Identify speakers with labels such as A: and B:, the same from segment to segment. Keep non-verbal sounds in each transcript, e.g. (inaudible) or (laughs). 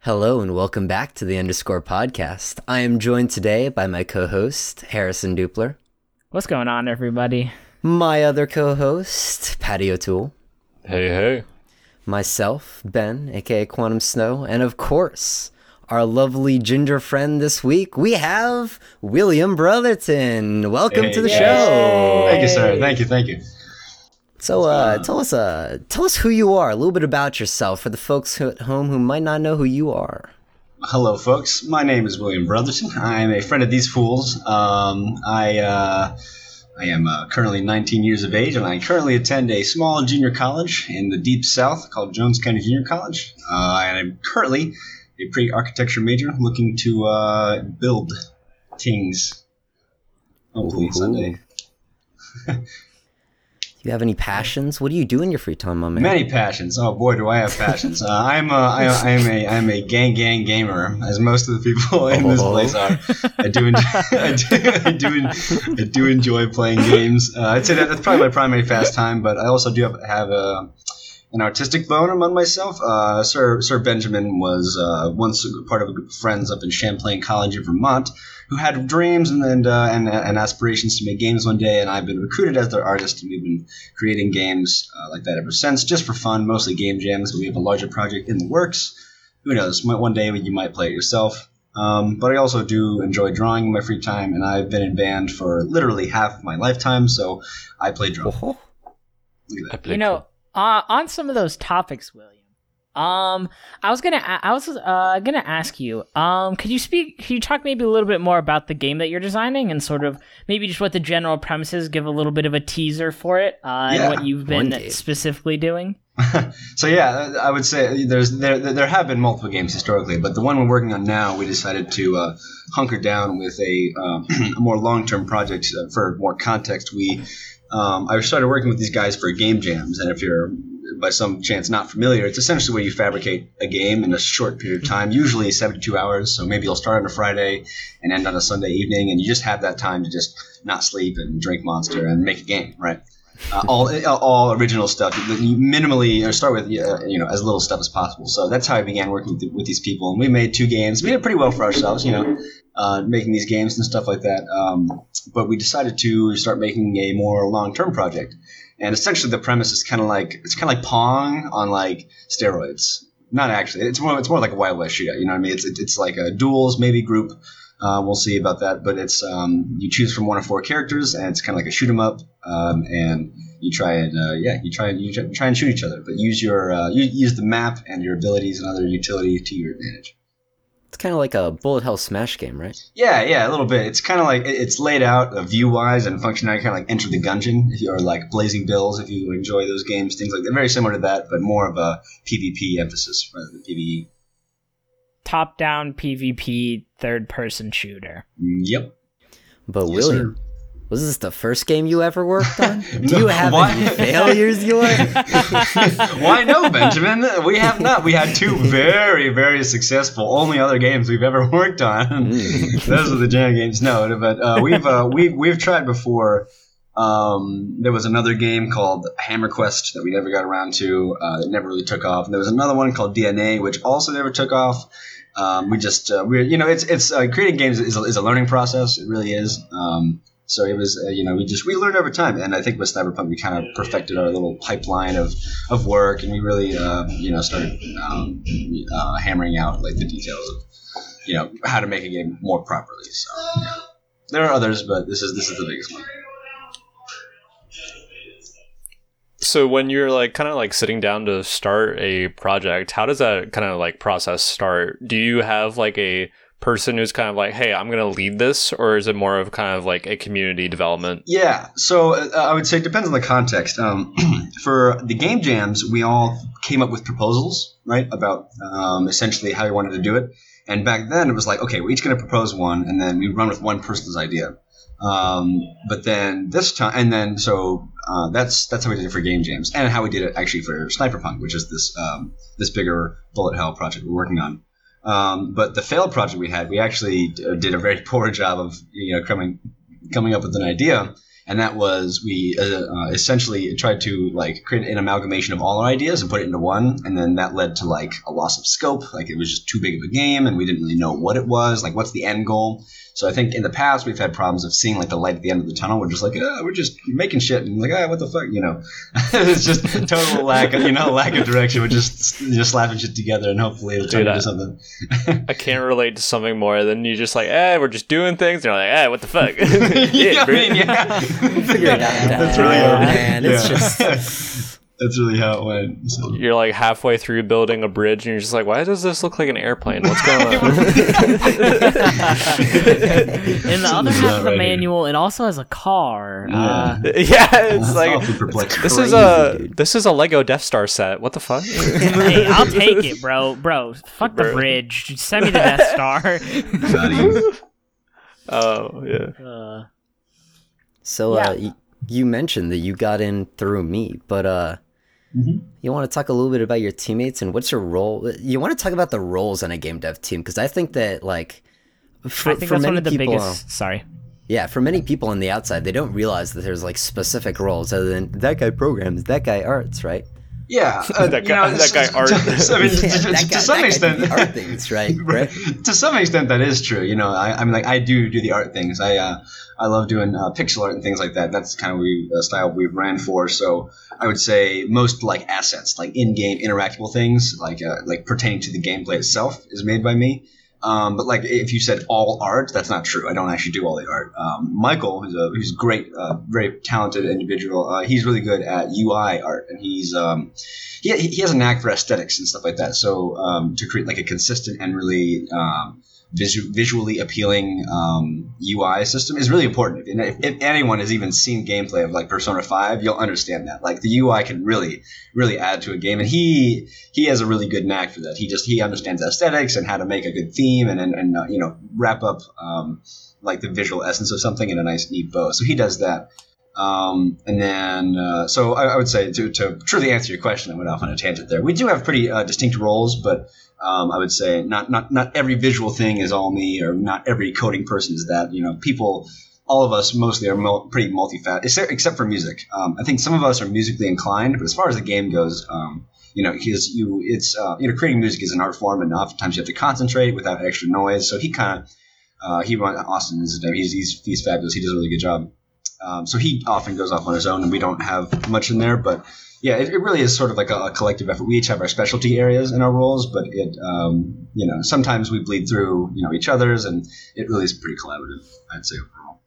A: Hello and welcome back to the Underscore Podcast. I am joined today by my co-host Harrison Dupler,
B: What's going on, everybody?
A: my other co-host Patty O'Toole,
C: Hey, hey.
A: myself Ben, aka Quantum Snow, and of course our lovely ginger friend this week. We have William Brotherton. Welcome
D: Hey.
A: to the
D: Yay.
A: show.
D: Thank you, sir. Thank you. Thank you.
A: So, uh, tell us, uh, tell us who you are, a little bit about yourself for the folks who at home who might not know who you are.
D: Hello, folks. My name is William Brotherton. I am a friend of these fools. Um, I uh, I am uh, currently 19 years of age, and I currently attend a small junior college in the deep south called Jones County Junior College. Uh, and I'm currently a pre-architecture major, looking to uh, build things. Hopefully
A: Ooh.
D: someday. (laughs)
A: Do you have any passions? What do you do in your free time, my man?
D: Many passions. Oh boy, do I have passions. Uh, I'm a, I, I am a, I am a gang gang gamer, as most of the people in this
A: Oh.
D: place are. I do, enjoy, (laughs) I do, I do, I do enjoy playing games. Uh, I'd say that that's probably my primary pastime, but I also do have, have a, an artistic bone among myself. Uh, Sir Sir Benjamin was uh, once part of a group of friends up in Champlain College in Vermont who had dreams and and, uh, and and aspirations to make games one day, and I've been recruited as their artist, and we've been creating games uh, like that ever since, just for fun, mostly game jams. But we have a larger project in the works. Who knows? Might- One day you might play it yourself. Um, but I also do enjoy drawing in my free time, and I've been in band for literally half my lifetime, so I play drums.
A: Oh,
D: Look at that.
B: You know, uh, on some of those topics, William. Um, I was gonna, I was uh gonna ask you. Um, could you speak? Could you talk maybe a little bit more about the game that you're designing and sort of maybe just what the general premise is? Give a little bit of a teaser for it uh,
D: Yeah,
B: and what you've been specifically doing. (laughs)
D: so yeah, I would say there's there there have been multiple games historically, but the one we're working on now, we decided to uh, hunker down with a, um, (clears throat) a more long term project. Uh, for more context, we um, I started working with these guys for game jams, and if you're by some chance not familiar, it's essentially where you fabricate a game in a short period of time, usually 72 hours. So maybe you'll start on a Friday and end on a Sunday evening, and you just have that time to just not sleep and drink Monster and make a game, right? uh, all all original stuff. You minimally or start with uh, you know as little stuff as possible. So that's how I began working with, with these people, and we made two games. We did pretty well for ourselves, you know, uh, making these games and stuff like that. Um, but we decided to start making a more long term project, and essentially the premise is kind of like it's kind of like Pong on like steroids. Not actually. It's more. It's more like a Wild West shootout. You know what I mean? It's it's like a duels, maybe group. Uh, we'll see about that, but it's um, you choose from one of four characters, and it's kind of like a shoot 'em up, um, and you try and uh, yeah, you try and you try, and shoot each other, but use your uh, use the map and your abilities and other utility to your advantage.
A: It's kind of like a bullet hell smash game, right?
D: Yeah, yeah, a little bit. It's kind of like it's laid out uh, view wise and functionality, kind of like Enter the Gungeon, if you're like Blazing Bills, if you enjoy those games, things like that. Very similar to that, but more of a PvP emphasis rather than. PvE.
B: Top down PvP third person shooter.
D: Yep.
A: But
D: Yes,
A: William,
D: sir.
A: Was this the first game you ever worked on? (laughs) Do
D: No,
A: you have
D: why-
A: any failures you are? (laughs)
D: Why no, Benjamin? We have not. We had two very, very successful, only other games we've ever worked on.
A: Mm.
D: Those are the jam games. No, but uh, we've uh, we've we've tried before. Um, there was another game called Hammer Quest that we never got around to. Uh, that never really took off. And there was another one called DNA, which also never took off. Um, we just uh, we you know it's it's uh, creating games is a, is a learning process. It really is. Um, so it was uh, you know we just we learned over time, and I think with Cyberpunk we kind of perfected our little pipeline of, of work, and we really uh, you know started um, uh, hammering out like the details of you know how to make a game more properly. So yeah. there are others, but this is this is the biggest one.
C: So when you're like kind of like sitting down to start a project, how does that kind of like process start? Do you have like a person who's kind of like, "Hey, I'm going to lead this," or is it more of kind of like a community development?
D: Yeah, so uh, I would say it depends on the context. Um, (clears throat) for the game jams, we all came up with proposals, right, about um, essentially how we wanted to do it. And back then, it was like, okay, we're each going to propose one, and then we run with one person's idea. Um, but then this time, and then so uh, that's that's how we did it for game jams, and how we did it actually for Sniper Punk, which is this um, this bigger bullet hell project we're working on. Um, but the failed project we had, we actually d- did a very (laughs) poor job of you know coming coming up with an idea, and that was we uh, uh, essentially tried to like create an amalgamation of all our ideas and put it into one, and then that led to like a loss of scope. Like it was just too big of a game, and we didn't really know what it was. Like what's the end goal? So I think in the past we've had problems of seeing like the light at the end of the tunnel. We're just like, oh, we're just making shit, and like, ah, what the fuck, you know? (laughs) it's just total lack of you know lack of direction. We're just just slapping shit together, and hopefully it'll turn
C: Dude, I-
D: into something.
C: I can't relate to something more than you just like, eh, we're just doing things. And you're like, eh, what the fuck? (laughs) (laughs)
D: yeah, I mean, yeah.
A: Figure it out.
D: That's really
A: Yeah, man, it's
D: yeah.
A: just-
D: That's really how it went. So.
C: You're like halfway through building a bridge, and you're just like, why does this look like an airplane? What's going on? (laughs)
B: In the other half of the
D: right here.
B: manual, it also has a car. Uh, (laughs)
C: yeah, it's
D: That's
C: like
D: awfully perplexing.
C: this is a
A: dude.
C: this is a Lego Death Star set. What the fuck? (laughs)
B: hey, I'll take it, bro. Bro, fuck the bridge. Just Send me the Death Star.
C: Oh yeah.
B: uh,
A: So
B: Yeah.
A: uh, y- you mentioned that you got in through me, but uh,
D: Mhm.
A: you want to talk a little bit about your teammates and what's your role? You want to talk about the roles on a game dev team because I think that like for,
B: I think
A: for
B: that's
A: many
B: one of the
A: people,
B: biggest. Sorry.
A: yeah, for many people on the outside, they don't realize that there's like specific roles other than that guy programs, that guy arts, right?
D: Yeah, (laughs) uh,
C: That guy-
D: know,
C: that guy (laughs) art.
D: s- I mean, to,
A: Yeah,
D: to- (laughs)
A: that
D: to some extent,
A: the art things, right? Right.
D: to some extent, that is true. You know, I, I mean, like I do do the art things. I uh, I love doing uh, pixel art and things like that. That's kind of we uh, style we've ran for. So I would say most like assets, like in-game interactable things, like uh, like pertaining to the gameplay itself, is made by me. Um, but like if you said all art, that's not true. I don't actually do all the art. Um, Michael, who's a who's great, uh, very talented individual, uh, he's really good at UI art, and he's um, he, he has a knack for aesthetics and stuff like that. So um, to create like a consistent and really um, visu- visually appealing um, UI system is really important. If, if, if anyone has even seen gameplay of like Persona Five, you'll understand that. Like the UI can really, really add to a game, and he he has a really good knack for that. He just he understands aesthetics and how to make a good theme and and, and uh, you know wrap up um, like the visual essence of something in a nice neat bow. So he does that. Um, and then, uh, so I, I would say to, to truly answer your question, I went off on a tangent there. We do have pretty uh, distinct roles, but um, I would say not, not not every visual thing is all me, or not every coding person is that. You know, people, all of us mostly are pretty multifaceted, except, for music. Um, I think some of us are musically inclined, but as far as the game goes, um, you know, because you, it's uh, you know, creating music is an art form, and oftentimes you have to concentrate without extra noise. So he kind of uh, he run Austin is. He's, he's he's fabulous. He does a really good job. Um, so he often goes off on his own, and we don't have much in there. But yeah, it, it really is sort of like a, a collective effort. We each have our specialty areas in our roles, but it um, you know sometimes we bleed through you know each other's, and it really is pretty collaborative. I'd say overall.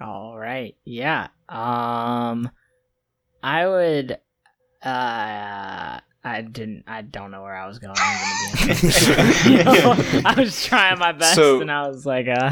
B: All right. Yeah. Um I would uh I didn't I don't know where I was going. I'm gonna be (laughs) honest. (laughs) You know, I was trying my best
C: So-
B: and I was like uh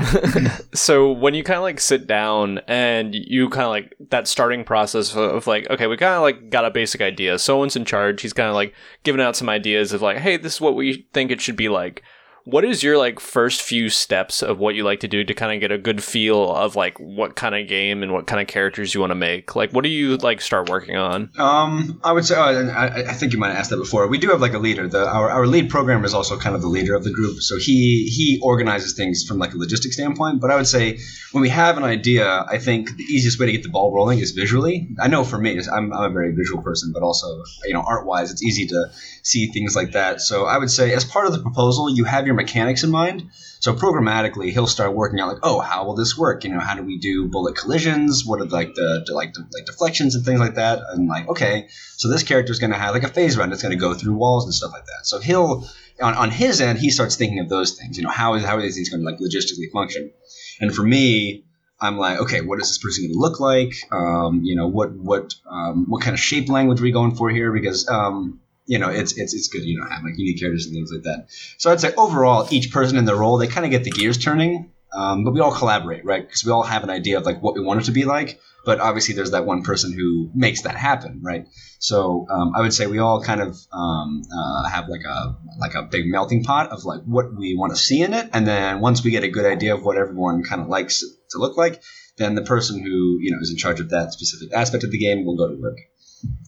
B: (laughs)
C: so when you kind of like sit down and you kind of like that starting process of, of like okay we kind of like got a basic idea someone's in charge he's kind of like giving out some ideas of like hey this is what we think it should be like what is your like first few steps of what you like to do to kind of get a good feel of like what kind of game and what kind of characters you want to make like what do you like start working on
D: Um, I would say, oh, I, I think you might have asked that before. We do have like a leader. The our, our lead programmer is also kind of the leader of the group, so he he organizes things from like a logistic standpoint. But I would say when we have an idea, I think the easiest way to get the ball rolling is visually. I know for me, I'm, I'm a very visual person, but also you know art wise, it's easy to see things like that. So I would say as part of the proposal, you have your mechanics in mind. So programmatically, he'll start working out like, oh, how will this work? You know, how do we do bullet collisions? What are like the, the like the, like deflections and things like that? And like, okay, so this character is going to have like a phase run. It's going to go through walls and stuff like that. So he'll on, on his end, he starts thinking of those things. You know, how is how are these things going to like logistically function? And for me, I'm like, okay, what is this person going to look like? Um, you know, what what um, what kind of shape language are we going for here? Because um, you know, it's it's it's good. You know, have like unique characters and things like that. So I'd say overall, each person in their role, they kind of get the gears turning. Um, but we all collaborate, right? Because we all have an idea of like what we want it to be like. But obviously, there's that one person who makes that happen, right? So um, I would say we all kind of um, uh, have like a like a big melting pot of like what we want to see in it, and then once we get a good idea of what everyone kind of likes to look like, then the person who you know is in charge of that specific aspect of the game will go to work.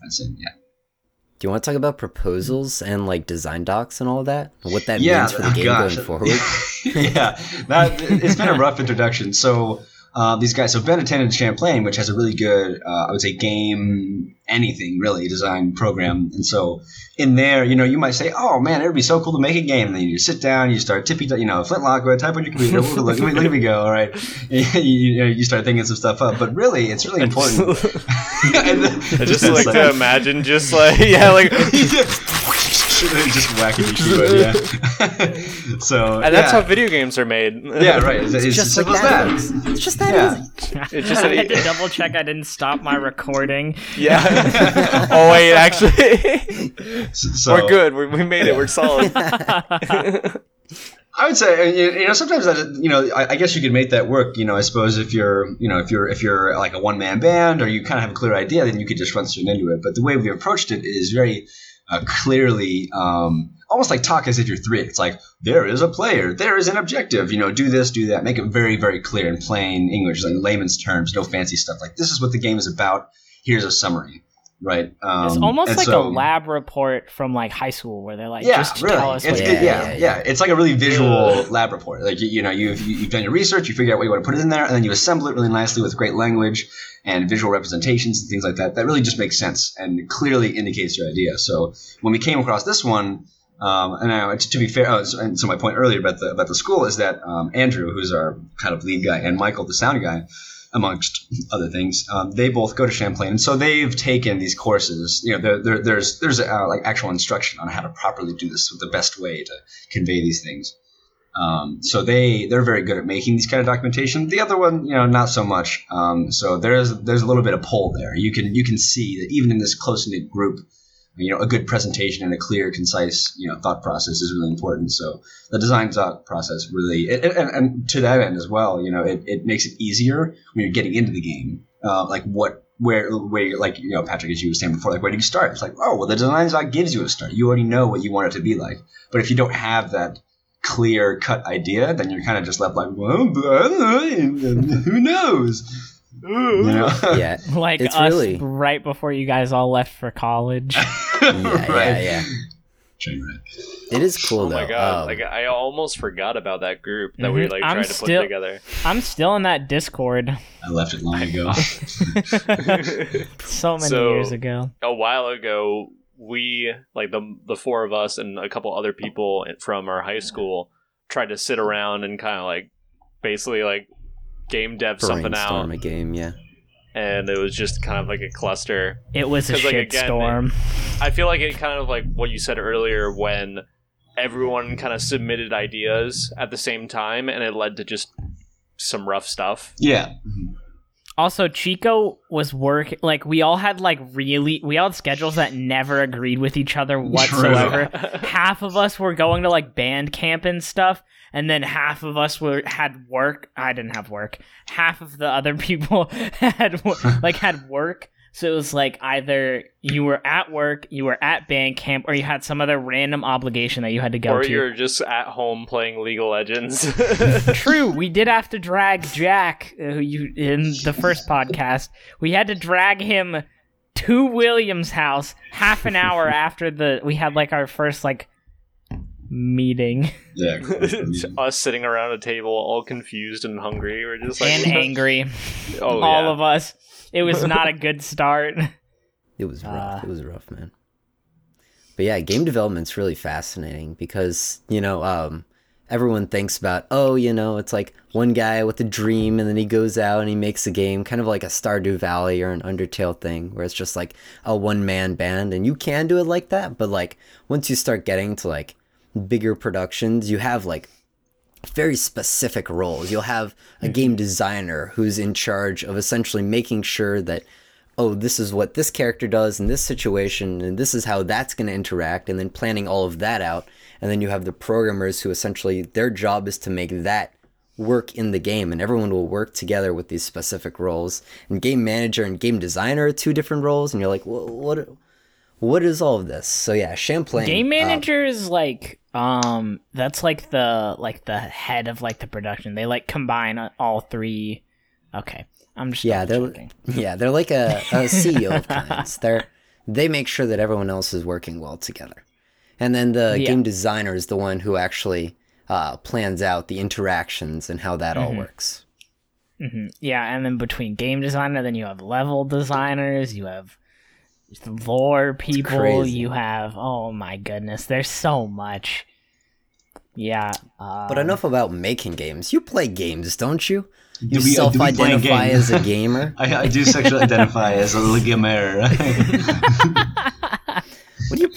D: I'd say, yeah.
A: Do you want to talk about proposals and like design docs and all of that? What that
D: Yeah,
A: means for the (laughs)
D: oh,
A: game
D: gosh.
A: going forward? (laughs)
D: yeah, that, it's been a rough introduction. So uh, these guys. So Ben attended Champlain, which has a really good, uh, I would say, game anything really design program. And so in there, you know, you might say, "Oh man, it would be so cool to make a game." And then you sit down, you start tippy, you know, flintlock, type on your computer. Look, look, look, look at me go! All right, (laughs) you, you, you start thinking some stuff up. But really, it's really important. (laughs) (laughs)
C: I just like to imagine, just like yeah, like (laughs)
D: just whacking your keyboard, yeah. (laughs) so
C: and that's
D: yeah.
C: how video games are made. (laughs)
D: Yeah, right. It's, it's
A: It's
D: just
A: just like that.
D: that.
A: It's just that
D: Yeah.
A: easy.
C: It's just
B: I
C: a-
B: had to double check I didn't stop my recording.
C: Yeah. oh wait, actually,
D: So,
C: we're good. We, we made it. We're solid.
D: I would say, you you know, sometimes that, you know, I, I guess you could make that work. You know, I suppose if you're, you know, if you're if you're like a one man band or you kind of have a clear idea, then you could just run straight into it. But the way we approached it is very uh, clearly, um, almost like talk as if you're three. It's like there is a player, there is an objective. You know, do this, do that. Make it very very clear in plain English, like layman's terms, no fancy stuff. Like this is what the game is about. Here's a summary. Right. Um,
B: It's almost like
D: so-
B: a lab report from like high school where they're like,
D: yeah,
B: just
D: really.
B: tell us
D: it's
B: what
D: good. Yeah,
A: yeah,
D: yeah,
A: yeah.
D: It's like a really visual lab report. Like you, you know, you've you- you've done your research, you figure out what you want to put in there, and then you assemble it really nicely with great language and visual representations and things like that. That really just makes sense and clearly indicates your idea. So when we came across this one. Um, and I, to, to be fair, oh, so, and so my point earlier about the about the school is that um, Andrew, who's our kind of lead guy, and Michael, the sound guy, amongst other things, um, they both go to Champlain, and so they've taken these courses. You know, there, there, there's there's uh, like actual instruction on how to properly do this the best way to convey these things. Um, so they they're very good at making these kind of documentation. The other one, you know, not so much. Um, so there's there's a little bit of pull there. You can you can see that even in this close knit group, you know, a good presentation and a clear, concise, you know, thought process is really important. So the design thought process really, and, and, and to that end as well, you know, it, it makes it easier when you're getting into the game. Uh, like what, where, where, like you know, Patrick, as you were saying before, like where do you start? It's like, oh, well, the design thought gives you a start. You already know what you want it to be like. But if you don't have that clear cut idea, then you're kind of just left like, well, (laughs) who knows? You?
A: Yeah. (laughs) (laughs)
B: like
A: It's
B: us
A: really-
B: right before you guys all left for college. (laughs)
A: Yeah, yeah, yeah. It is cool
C: Oh
A: though.
C: my god!
A: Um,
C: like I almost forgot about that group that we
B: Mhm.
C: like
B: I'm
C: tried to
B: still-
C: put together.
B: I'm still in that Discord
D: I left it long ago.
B: so many
C: So-
B: years ago.
C: a while ago, we like the the four of us and a couple other people from our high school tried to sit around and kind of like basically like game dev something out,
A: brainstorm a game. Yeah.
C: and it was just kind of like a cluster.
B: It was a
C: 'Cause, like, again,
B: shitstorm.
C: I feel like it kind of like what you said earlier when everyone kind of submitted ideas at the same time, and it led to just some rough stuff.
D: yeah. Mm-hmm.
B: Also, Chico was work like we all had like really we all had schedules that never agreed with each other whatsoever. (laughs) half of us were going to like band camp and stuff, and then half of us were had work. I didn't have work. Half of the other (laughs) people had like had work. So it was like either you were at work, you were at band camp, or you had some other random obligation that you had to go
C: or
B: to.
C: Or you're just at home playing League of Legends. (laughs) (laughs)
B: True, we did have to drag Jack, uh, who you in the first podcast. We had to drag him to William's house half an hour (laughs) after the we had like our first like meeting
D: Yeah.
C: Us sitting around a table, all confused and hungry. We're just like
B: and angry,
C: Oh,
B: all
C: yeah.
B: of us. It was not a (laughs) good start.
A: It was rough.
B: Uh,
A: it was rough, man. But yeah, game development's really fascinating because, you know, um, everyone thinks about, oh, you know, it's like one guy with a dream and then he goes out and he makes a game, kind of like a Stardew Valley or an Undertale thing, where it's just like a one man band. And you can do it like that. But like once you start getting to like bigger productions, you have like very specific roles. You'll have a mm. game designer who's in charge of essentially making sure that, oh, this is what this character does in this situation, and this is how that's going to interact, and then planning all of that out. And then you have the programmers who essentially their job is to make that work in the game, and everyone will work together with these specific roles. And game manager and game designer are two different roles, and you're like, well, what? What is all of this? So yeah, Champlain.
B: Game
A: uh,
B: manager is like um that's like the like the head of like the production. They like combine all three. Okay, I'm just
A: Yeah, they're
B: double-checking. (laughs)
A: yeah, they're like a, a (laughs) CEO of kinds. They're they make sure that everyone else is working well together, and then the
B: Yeah.
A: game designer is the one who actually uh, plans out the interactions and how that
B: Mm-hmm.
A: all works.
B: hmm Yeah, and then between game designer, then you have level designers, you have lore people, you have oh my goodness, there's so much. Yeah, um,
A: But enough about making games. You play games, don't you? You
D: Do we- do we play a
A: self-identify
D: game?
A: as a gamer. (laughs)
D: I, I do sexually identify as a gamer. (laughs) (laughs)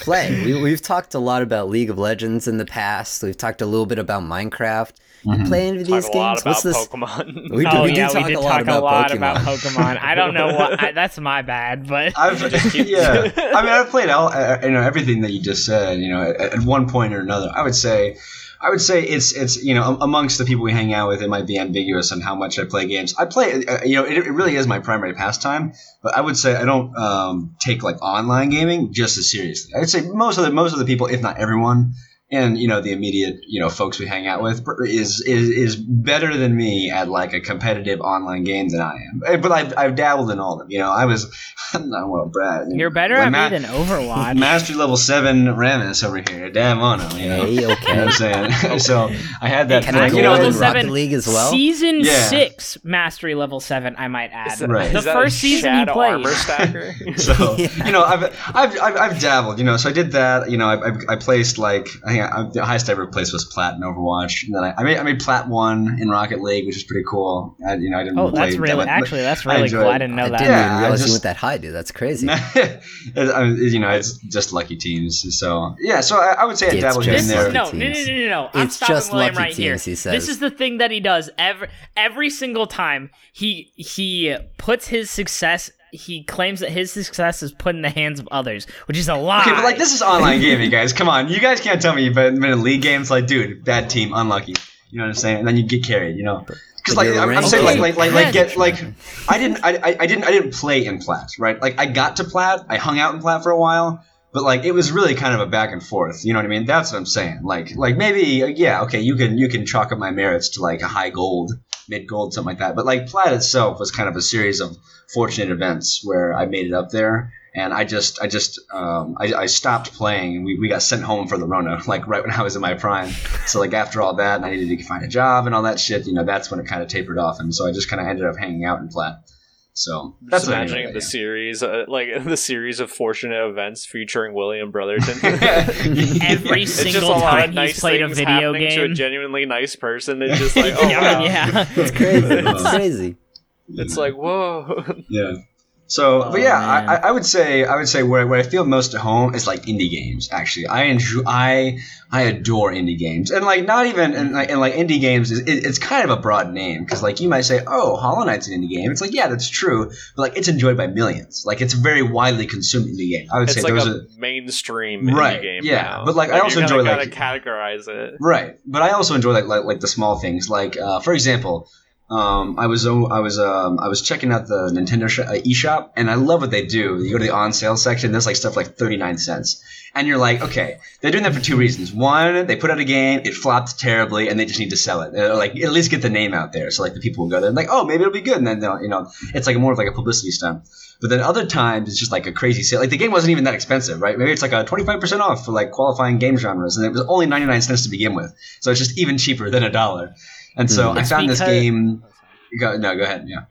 A: What do you play? We, we've talked a lot about League of Legends in the past. We've talked a little bit about Minecraft. You play any of these
C: Talk a lot
A: games?
C: about
A: What's this?
C: Pokemon.
A: We do,
B: oh
A: we do
B: yeah,
A: talk
B: we did
A: a lot
B: talk
A: about
B: a lot
A: Pokemon.
B: about Pokemon. I don't know what I, that's my bad, but (laughs)
D: I've yeah. I mean, I've played all uh, you know everything that you just said. You know, at, at one point or another, I would say, I would say it's it's you know amongst the people we hang out with, it might be ambiguous on how much I play games. I play, uh, you know, it, it really is my primary pastime. But I would say I don't um, take like online gaming just as seriously. I'd say most of the most of the people, if not everyone. And you know the immediate you know folks we hang out with is is is better than me at like a competitive online game than I am. Eh, But I've, I've dabbled in all of them. You know I was I don't want to brag.
B: you're better
D: My
B: at
D: ma-
B: me than Overwatch. (laughs)
D: Mastery level seven Ramus over here. Damn on him, you know.
A: Hey, (laughs)
D: You know what
A: okay.
D: I'm saying? (laughs) so I had that.
A: Can
D: for-
A: I
D: you know,
A: in
B: level
A: Rocket
B: seven
A: League as well?
B: Season
D: Yeah.
B: six, mastery level seven. I might add.
C: Is that-
D: Right.
B: The first season you
C: shadow
B: played.
C: armor stacker.
D: So
A: Yeah.
D: you know, I've, I've I've I've dabbled. You know, so I did that. You know, I I, I placed like I think I, the highest I ever placed was plat in Overwatch, and then I, I made I made plat one in Rocket League, which is pretty cool. I, you know, I didn't.
B: Oh,
D: play
B: that's really
D: that-
B: actually that's really
D: enjoyed
B: cool. I didn't know
A: I
B: that.
A: didn't
D: Yeah,
A: even
D: I
A: realize
D: just-
A: you went that high, dude. That's crazy. (laughs)
D: I you know, it's just lucky teams. So yeah, so I, I would say I
A: It's
D: dabbled here
A: just
D: and
B: This
D: there.
B: is,
A: lucky
B: no, no, no, no, no, no. I'm
A: It's
B: stopping
A: just
B: William
A: lucky
B: right here.
A: teams, he
B: This is the thing that he does every every single time. He he puts his success. He claims that his success is put in the hands of others, which is a lie.
D: Okay, but like this is online gaming, guys. Come on, you guys can't tell me you've been been in league games. Like, dude, bad team, unlucky. You know what I'm saying? And then you get carried. You know, because like I'm, I'm saying, like, like, like, like, get like, I didn't, I, I, I didn't, I didn't play in plat, right? Like, I got to plat, I hung out in plat for a while, but like, it was really kind of a back and forth. You know what I mean? That's what I'm saying. Like, like maybe, uh, yeah, okay, you can, you can chalk up my merits to like a high gold, mid gold, something like that. But like, plat itself was kind of a series of fortunate events where I made it up there. And I just, I just, um, I, I stopped playing, we, we got sent home for the Rona, (laughs) like right when I was in my prime. So like after all that, and I needed to find a job and all that shit, you know, that's when it kind of tapered off, and so I just kind of ended up hanging out in Plat. So that's
C: Just imagining
D: mean,
C: the series, uh, like (laughs) the series of fortunate events featuring William Brotherton. (laughs) (laughs)
B: every
C: It's just a
B: single
C: lot
B: time
C: of nice
B: he's played a video
C: game to a genuinely nice person. It's just like, oh
B: yeah,
C: wow.
B: yeah.
A: It's crazy. It's crazy.
C: It's like whoa.
D: yeah. So,
B: Oh,
D: but yeah. I, I- would say I would say where, where I feel most at home is like indie games. Actually, I enjoy I I adore indie games, and like not even and like, and like indie games is it, it's kind of a broad name because like you might say, oh, Hollow Knight's an indie game. It's like yeah, that's true, but like it's enjoyed by millions. Like it's a very widely consumed indie game. I would
C: It's
D: say
C: like
D: those
C: a
D: are
C: mainstream
D: Right,
C: indie game.
D: yeah,
C: now.
D: but, like, I also enjoy, like-
C: categorize it.
D: Right, but I also enjoy like like, like the small things. Like uh, for example, um, I was I was um, I was checking out the Nintendo sh- uh, eShop, and I love what they do. You go to the on sale section. There's like stuff like 39 cents, and you're like, okay, they're doing that for two reasons. One, they put out a game, it flopped terribly, and they just need to sell it. They're like at least get the name out there, so like the people will go there and like, oh, maybe it'll be good, and then you know, it's like more of like a publicity stunt. But then other times it's just like a crazy sale. Like the game wasn't even that expensive, right? Maybe it's like a 25% off for like qualifying game genres, and it was only 99 cents to begin with. So it's just even cheaper than a dollar. And so.
A: Mm.
D: I
B: It's
D: found this game. Go, no, go ahead. Yeah.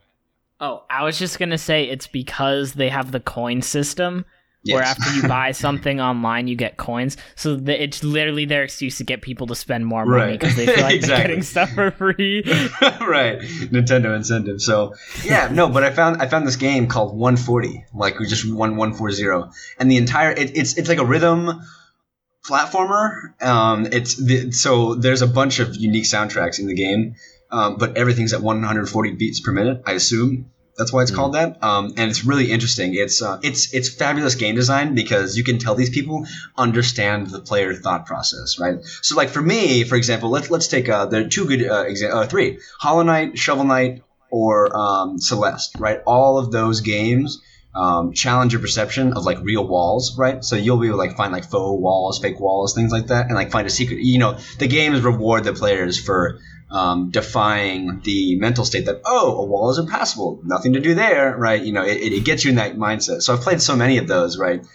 B: Oh, I was just gonna say it's because they have the coin system. Where after you buy (laughs) something online, you get coins. So the, it's literally their excuse to get people to spend more money
D: Right.
B: because they feel like
D: Exactly. (laughs)
B: they're getting stuff for free. (laughs)
D: right, Nintendo incentive. So yeah, no, but I found I found this game called 140, like we just one one four zero, and the entire it, it's it's like a rhythm platformer. Um, it's the, so there's a bunch of unique soundtracks in the game, um, but everything's at 140 beats per minute. I assume that's why it's called that. Um, and it's really interesting. It's uh, it's it's fabulous game design because you can tell these people understand the player thought process, right? So like for me, for example, let's let's take uh, there are two good uh, exa- uh, three Hollow Knight, Shovel Knight, or um, Celeste, right? All of those games. Um, challenge your perception of like real walls, right? So you'll be able to like find like faux walls, fake walls, things like that, and like find a secret. You know, the games reward the players for um, defying the mental state that oh a wall is impassable nothing to do there right you know it, it, gets you in that mindset so i've played so many of those right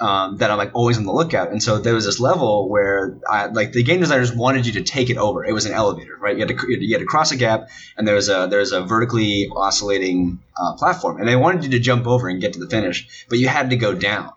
D: um, that I'm like always on the lookout. And so there was this level where I, like the game designers wanted you to take it over. It was an elevator, right? You had to you had to cross a gap, and there was a there was a vertically oscillating uh, platform, and they wanted you to jump over and get to the finish, but you had to go down,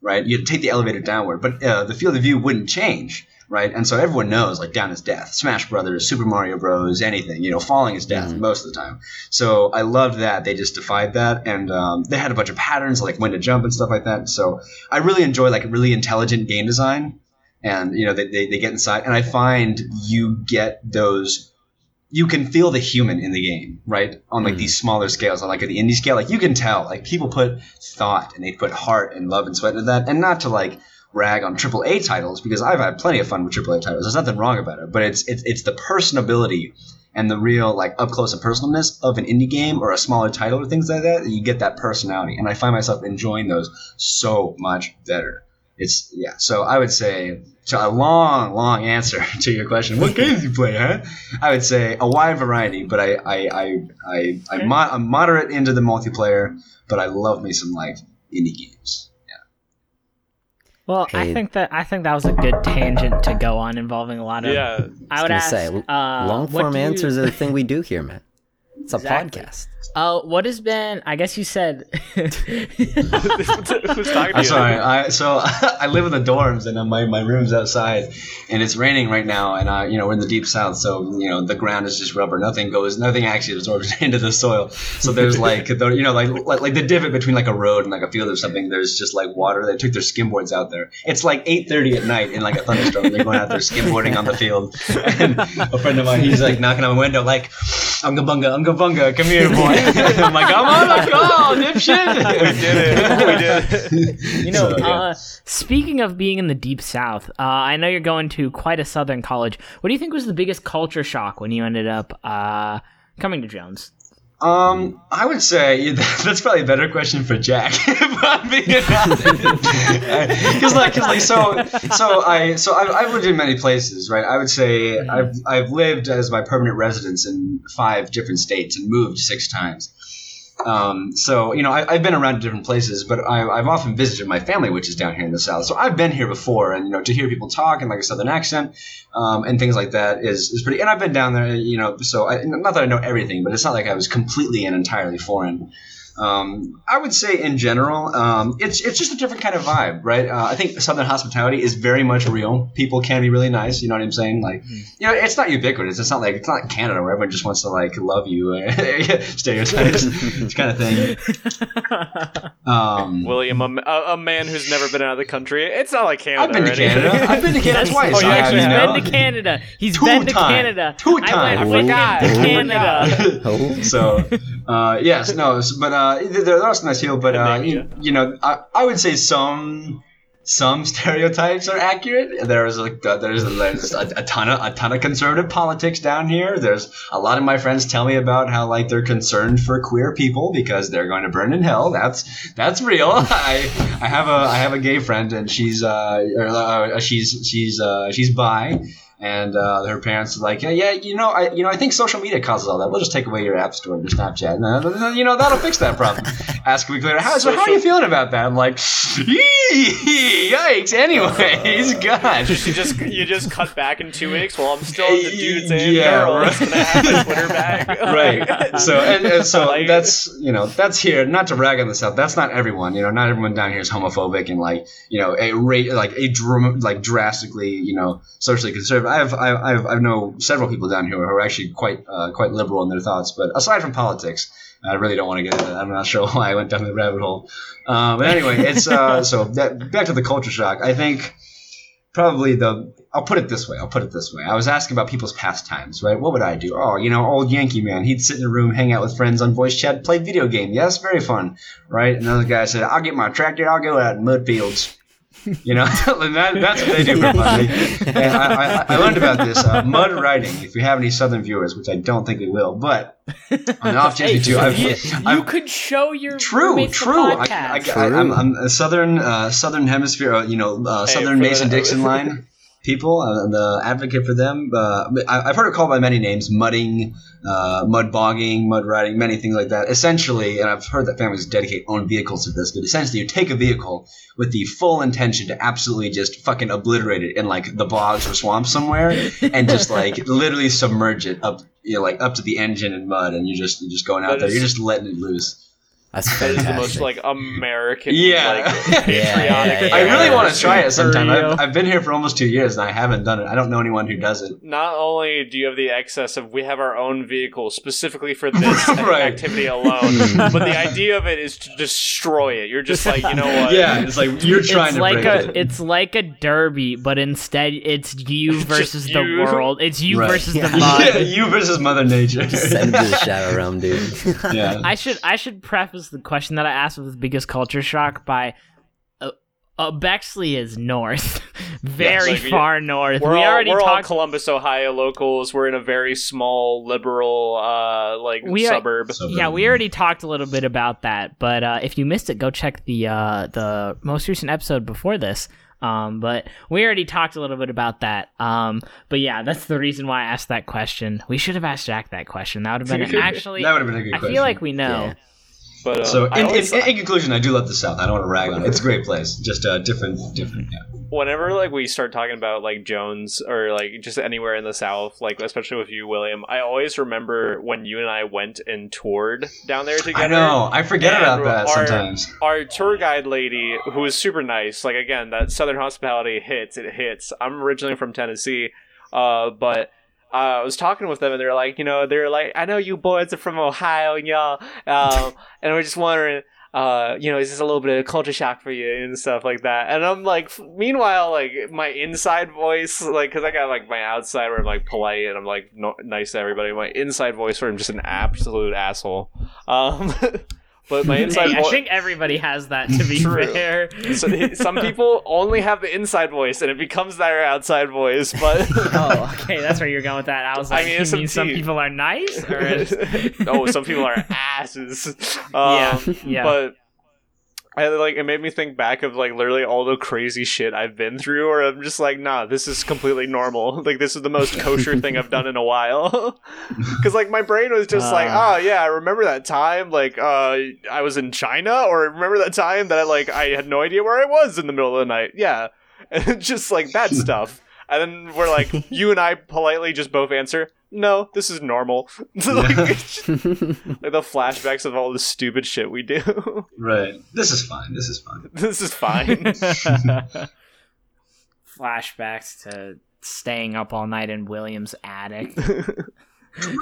D: right? You had to take the elevator downward, but uh, the field of view wouldn't change. Right, and so everyone knows like down is death. Smash Brothers, Super Mario Bros, anything you know, falling is death
A: Mhm.
D: most of the time. So I loved that they just defied that, and um, they had a bunch of patterns like when to jump and stuff like that. So I really enjoy like really intelligent game design, and you know they, they, they get inside, and I find you get those. You can feel the human in the game, right? On like
A: Mhm.
D: these smaller scales, on like the indie scale, like you can tell, like people put thought and they put heart and love and sweat into that, and not to like rag on AAA titles because I've had plenty of fun with AAA titles. There's nothing wrong about it, but it's it's it's the personability and the real like up close and personalness of an indie game or a smaller title or things like that. You get that personality, and I find myself enjoying those so much better. It's yeah. So I would say to a long, long answer (laughs) to your question, what games do you play, huh? I would say a wide variety, but I I I I, I
B: Okay.
D: mo- I'm moderate into the multiplayer, but I love me some like indie games.
B: Well, I think that I think that was a good tangent to go on involving a lot of.
C: Yeah.
B: I would
A: gonna
B: ask.
A: say,
B: uh,
A: long form
B: do you-
A: answers are the thing we do here, man. It's a (laughs)
B: Exactly.
A: podcast.
B: Uh, what has been? I guess you said. (laughs)
C: Who's talking to
D: I'm
C: you?
D: sorry. I, so (laughs) I live in the dorms, and my, my room's outside, and it's raining right now, and uh, you know we're in the deep south, so you know the ground is just rubber. Nothing goes, nothing actually absorbs (laughs) into the soil. So there's like the, you know like, like like the divot between like a road and like a field or something. There's just like water. They took their skimboards out there. It's like 8:30 at night in like a thunderstorm. They're going out there skimboarding on the field, and a friend of mine, he's like knocking on my window, like Unga Bunga, Unga Bunga, come here, boy. I'm like, I'm on the (laughs) call, dipshit.
C: We did it. (laughs) We did it.
B: You know,
D: So, yeah.
B: uh, speaking of being in the deep south, uh, I know you're going to quite a southern college. What do you think was the biggest culture shock when you ended up uh, coming to Jones?
D: Um, I would say (laughs) that's probably a better question for Jack. (laughs) if I'm being Because (laughs) like, cause like, so, so I, so I've, I've lived in many places, right? I would say I've, I've lived as my permanent residence in five different states and moved six times. Um, so you know, I, I've been around different places, but I, I've often visited my family, which is down here in the south. So I've been here before, and you know, to hear people talk in like a southern accent um, and things like that is, is pretty. And I've been down there, you know. So I, not that I know everything, but it's not like I was completely and entirely foreign. Um, I would say in general, um, it's it's just a different kind of vibe, right? Uh, I think Southern hospitality is very much real. People can be really nice. You know what I'm saying? Like, you know, it's not ubiquitous. It's not like it's not Canada where everyone just wants to like love you, (laughs) stereotypes, (laughs) kind of thing. Um,
C: William, a, a, a man who's never been out of the country. It's not like Canada.
D: I've been to
C: or.
D: Canada. (laughs) I've been to Canada twice.
C: Oh, you
D: I
C: actually
B: He's
D: have, you
C: have?
D: know?
B: been to Canada. He's
D: Two
B: been to. Canada.
D: Two times.
B: I
D: time.
B: went with him to Canada.
A: Oh,
D: so uh, yes, no, but uh, there, are some nice people, but uh, you, you know, I, I would say some some (laughs) stereotypes are accurate. There's like uh, there's there's a, a ton of a ton of conservative politics down here. There's a lot of my friends tell me about how like they're concerned for queer people because they're going to burn in hell. That's that's real. (laughs) I I have a I have a gay friend and she's uh, uh she's she's uh, she's bi. And uh, her parents are like, yeah, yeah, you know, I, you know, I think social media causes all that. We'll just take away your app store and your Snapchat, and uh, you know that'll fix that problem. (laughs) Ask a week later, how, so how are you feeling about that? I'm like, yikes. Anyways, (laughs) gosh.
C: You just you just cut back in two weeks while I'm still the (laughs) dudes in
D: Yeah, right.
C: gonna have a Twitter bag.
D: right. So and, and so
C: Like-
D: that's you know that's here. Not to rag on the South. That's not everyone. You know, not everyone down here is homophobic and like you know a rate like a like drastically you know socially conservative. I have I have I know several people down here who are actually quite uh, quite liberal in their thoughts. But aside from politics. I really don't want to get into that. I'm not (laughs) sure why I went down the rabbit hole. Uh, but anyway, it's uh, (laughs) so that, back to the culture shock. I think probably the I'll put it this way. I'll put it this way. I was asking about people's pastimes, right? What would I do? Oh, you know, old Yankee man. He'd sit in a room, hang out with friends on voice chat, play video game. Yes, very fun, right? Another guy said, "I'll get my tractor. I'll go out in mud fields." You know, (laughs) that, that's what they do for fun. And I, I, I learned about this uh, mud riding. If you have any Southern viewers, which I don't think we will, but on the off chance
B: Hey,
D: you do, I've,
B: you,
D: I've,
B: you could show your
D: True, true. I,
B: podcast.
D: I, I, I'm, I'm a southern, uh, southern hemisphere. Uh, you know, uh,
C: Hey,
D: Southern
C: for
D: Mason Dixon line. (laughs) people. I'm the advocate for them. Uh, I, I've heard it called by many names: mudding, uh, mud bogging, mud riding, many things like that. Essentially, and I've heard that families dedicate own vehicles to this, but essentially, you take a vehicle with the full intention to absolutely just fucking obliterate it in like the bogs or swamps somewhere, (laughs) and just like literally submerge it up, you know, like up to the engine in mud, and you're just you're just going out
C: That
D: there,
C: is-
D: you're just letting it loose.
A: That's
C: That is
A: fantastic.
C: the most like American,
D: Yeah.
C: like (laughs)
A: Yeah,
C: patriotic.
A: yeah,
D: I really want to try it sometime. I've, I've been here for almost two years and I haven't done it. I don't know anyone who does it.
C: Not only do you have the excess of we have our own vehicle specifically for this (laughs)
D: Right.
C: activity alone, (laughs) but the idea of it is to destroy it. You're just like, you know what?
D: Yeah, it's like you're trying
B: it's
D: to
B: like
D: break
B: a
D: it.
B: it's like a derby, but instead it's you
C: Just
B: versus the world. It's you
D: Right.
B: versus
A: Yeah.
B: the mud.
D: yeah, you versus Mother Nature.
A: Send to the shadow realm, dude.
D: yeah.
B: I should I should preface the question that I asked was the biggest culture shock by uh, uh, Bexley is north, (laughs) very
C: Like, we-
B: far north.
C: We're
B: we
C: all
B: already
C: we're all
B: talked.
C: Columbus, Ohio locals. We're in a very small liberal uh like
B: We are-
C: suburb.
B: Yeah, we already talked a little bit about that, but uh, if you missed it, go check the uh, the most recent episode before this. Um, but we already talked a little bit about that. Um, but yeah, that's the reason why I asked that question. We should have asked Jack that question. That would have been (laughs) actually.
D: that would have been a good
B: I
D: question.
B: feel like we know.
A: Yeah.
C: But uh,
D: So, in,
C: always-
D: in, in conclusion, I do love the South. I don't want to rag on it. It's a great place. Just uh, different, different. Yeah.
C: whenever like we start talking about like Jones or like just anywhere in the South, like especially with you, William, I always remember when you and I went and toured down there together.
D: I know. I forget
C: And
D: about that
C: our-
D: sometimes.
C: Our tour guide lady, who was super nice, like again, that Southern hospitality hits. It hits. I'm originally from Tennessee, uh, but uh, I was talking with them, and they're like, you know, they're like, I know you boys are from Ohio, and y'all, um, (laughs) and we're just wondering, uh, you know, is this a little bit of culture shock for you and stuff like that? And I'm like, meanwhile, like my inside voice, like, cause I got like my outside where I'm like polite and I'm like no- nice to everybody. My inside voice where I'm just an absolute asshole. Um, (laughs) but my (laughs) inside
B: Hey, I think everybody has that. To be
C: True.
B: fair,
C: So, some (laughs) people only have the inside voice, and it becomes their outside voice. But (laughs)
B: oh, okay, that's where you're going with that. I was
C: I
B: like,
C: it's
B: mean
C: to
B: some people are nice, or
C: oh, some people are asses.
B: yeah,
C: Um,
B: yeah.
C: But I like it made me think back of like literally all the crazy shit I've been through, or I'm just like, nah, this is completely normal. (laughs) Like this is the most kosher thing I've done in a while. (laughs) Because like my brain was just like,
B: Ah.
C: oh yeah, I remember that time like uh I was in China, or remember that time that I like I had no idea where I was in the middle of the night. Yeah, (laughs) and just like that stuff. And then we're like, you and I politely just both answer, no, this is normal. (laughs) like, (laughs) like the flashbacks of all the stupid shit we do. (laughs)
D: Right. This is fine. This is fine.
C: this is fine.
B: Flashbacks to staying up all night in William's attic.
D: True.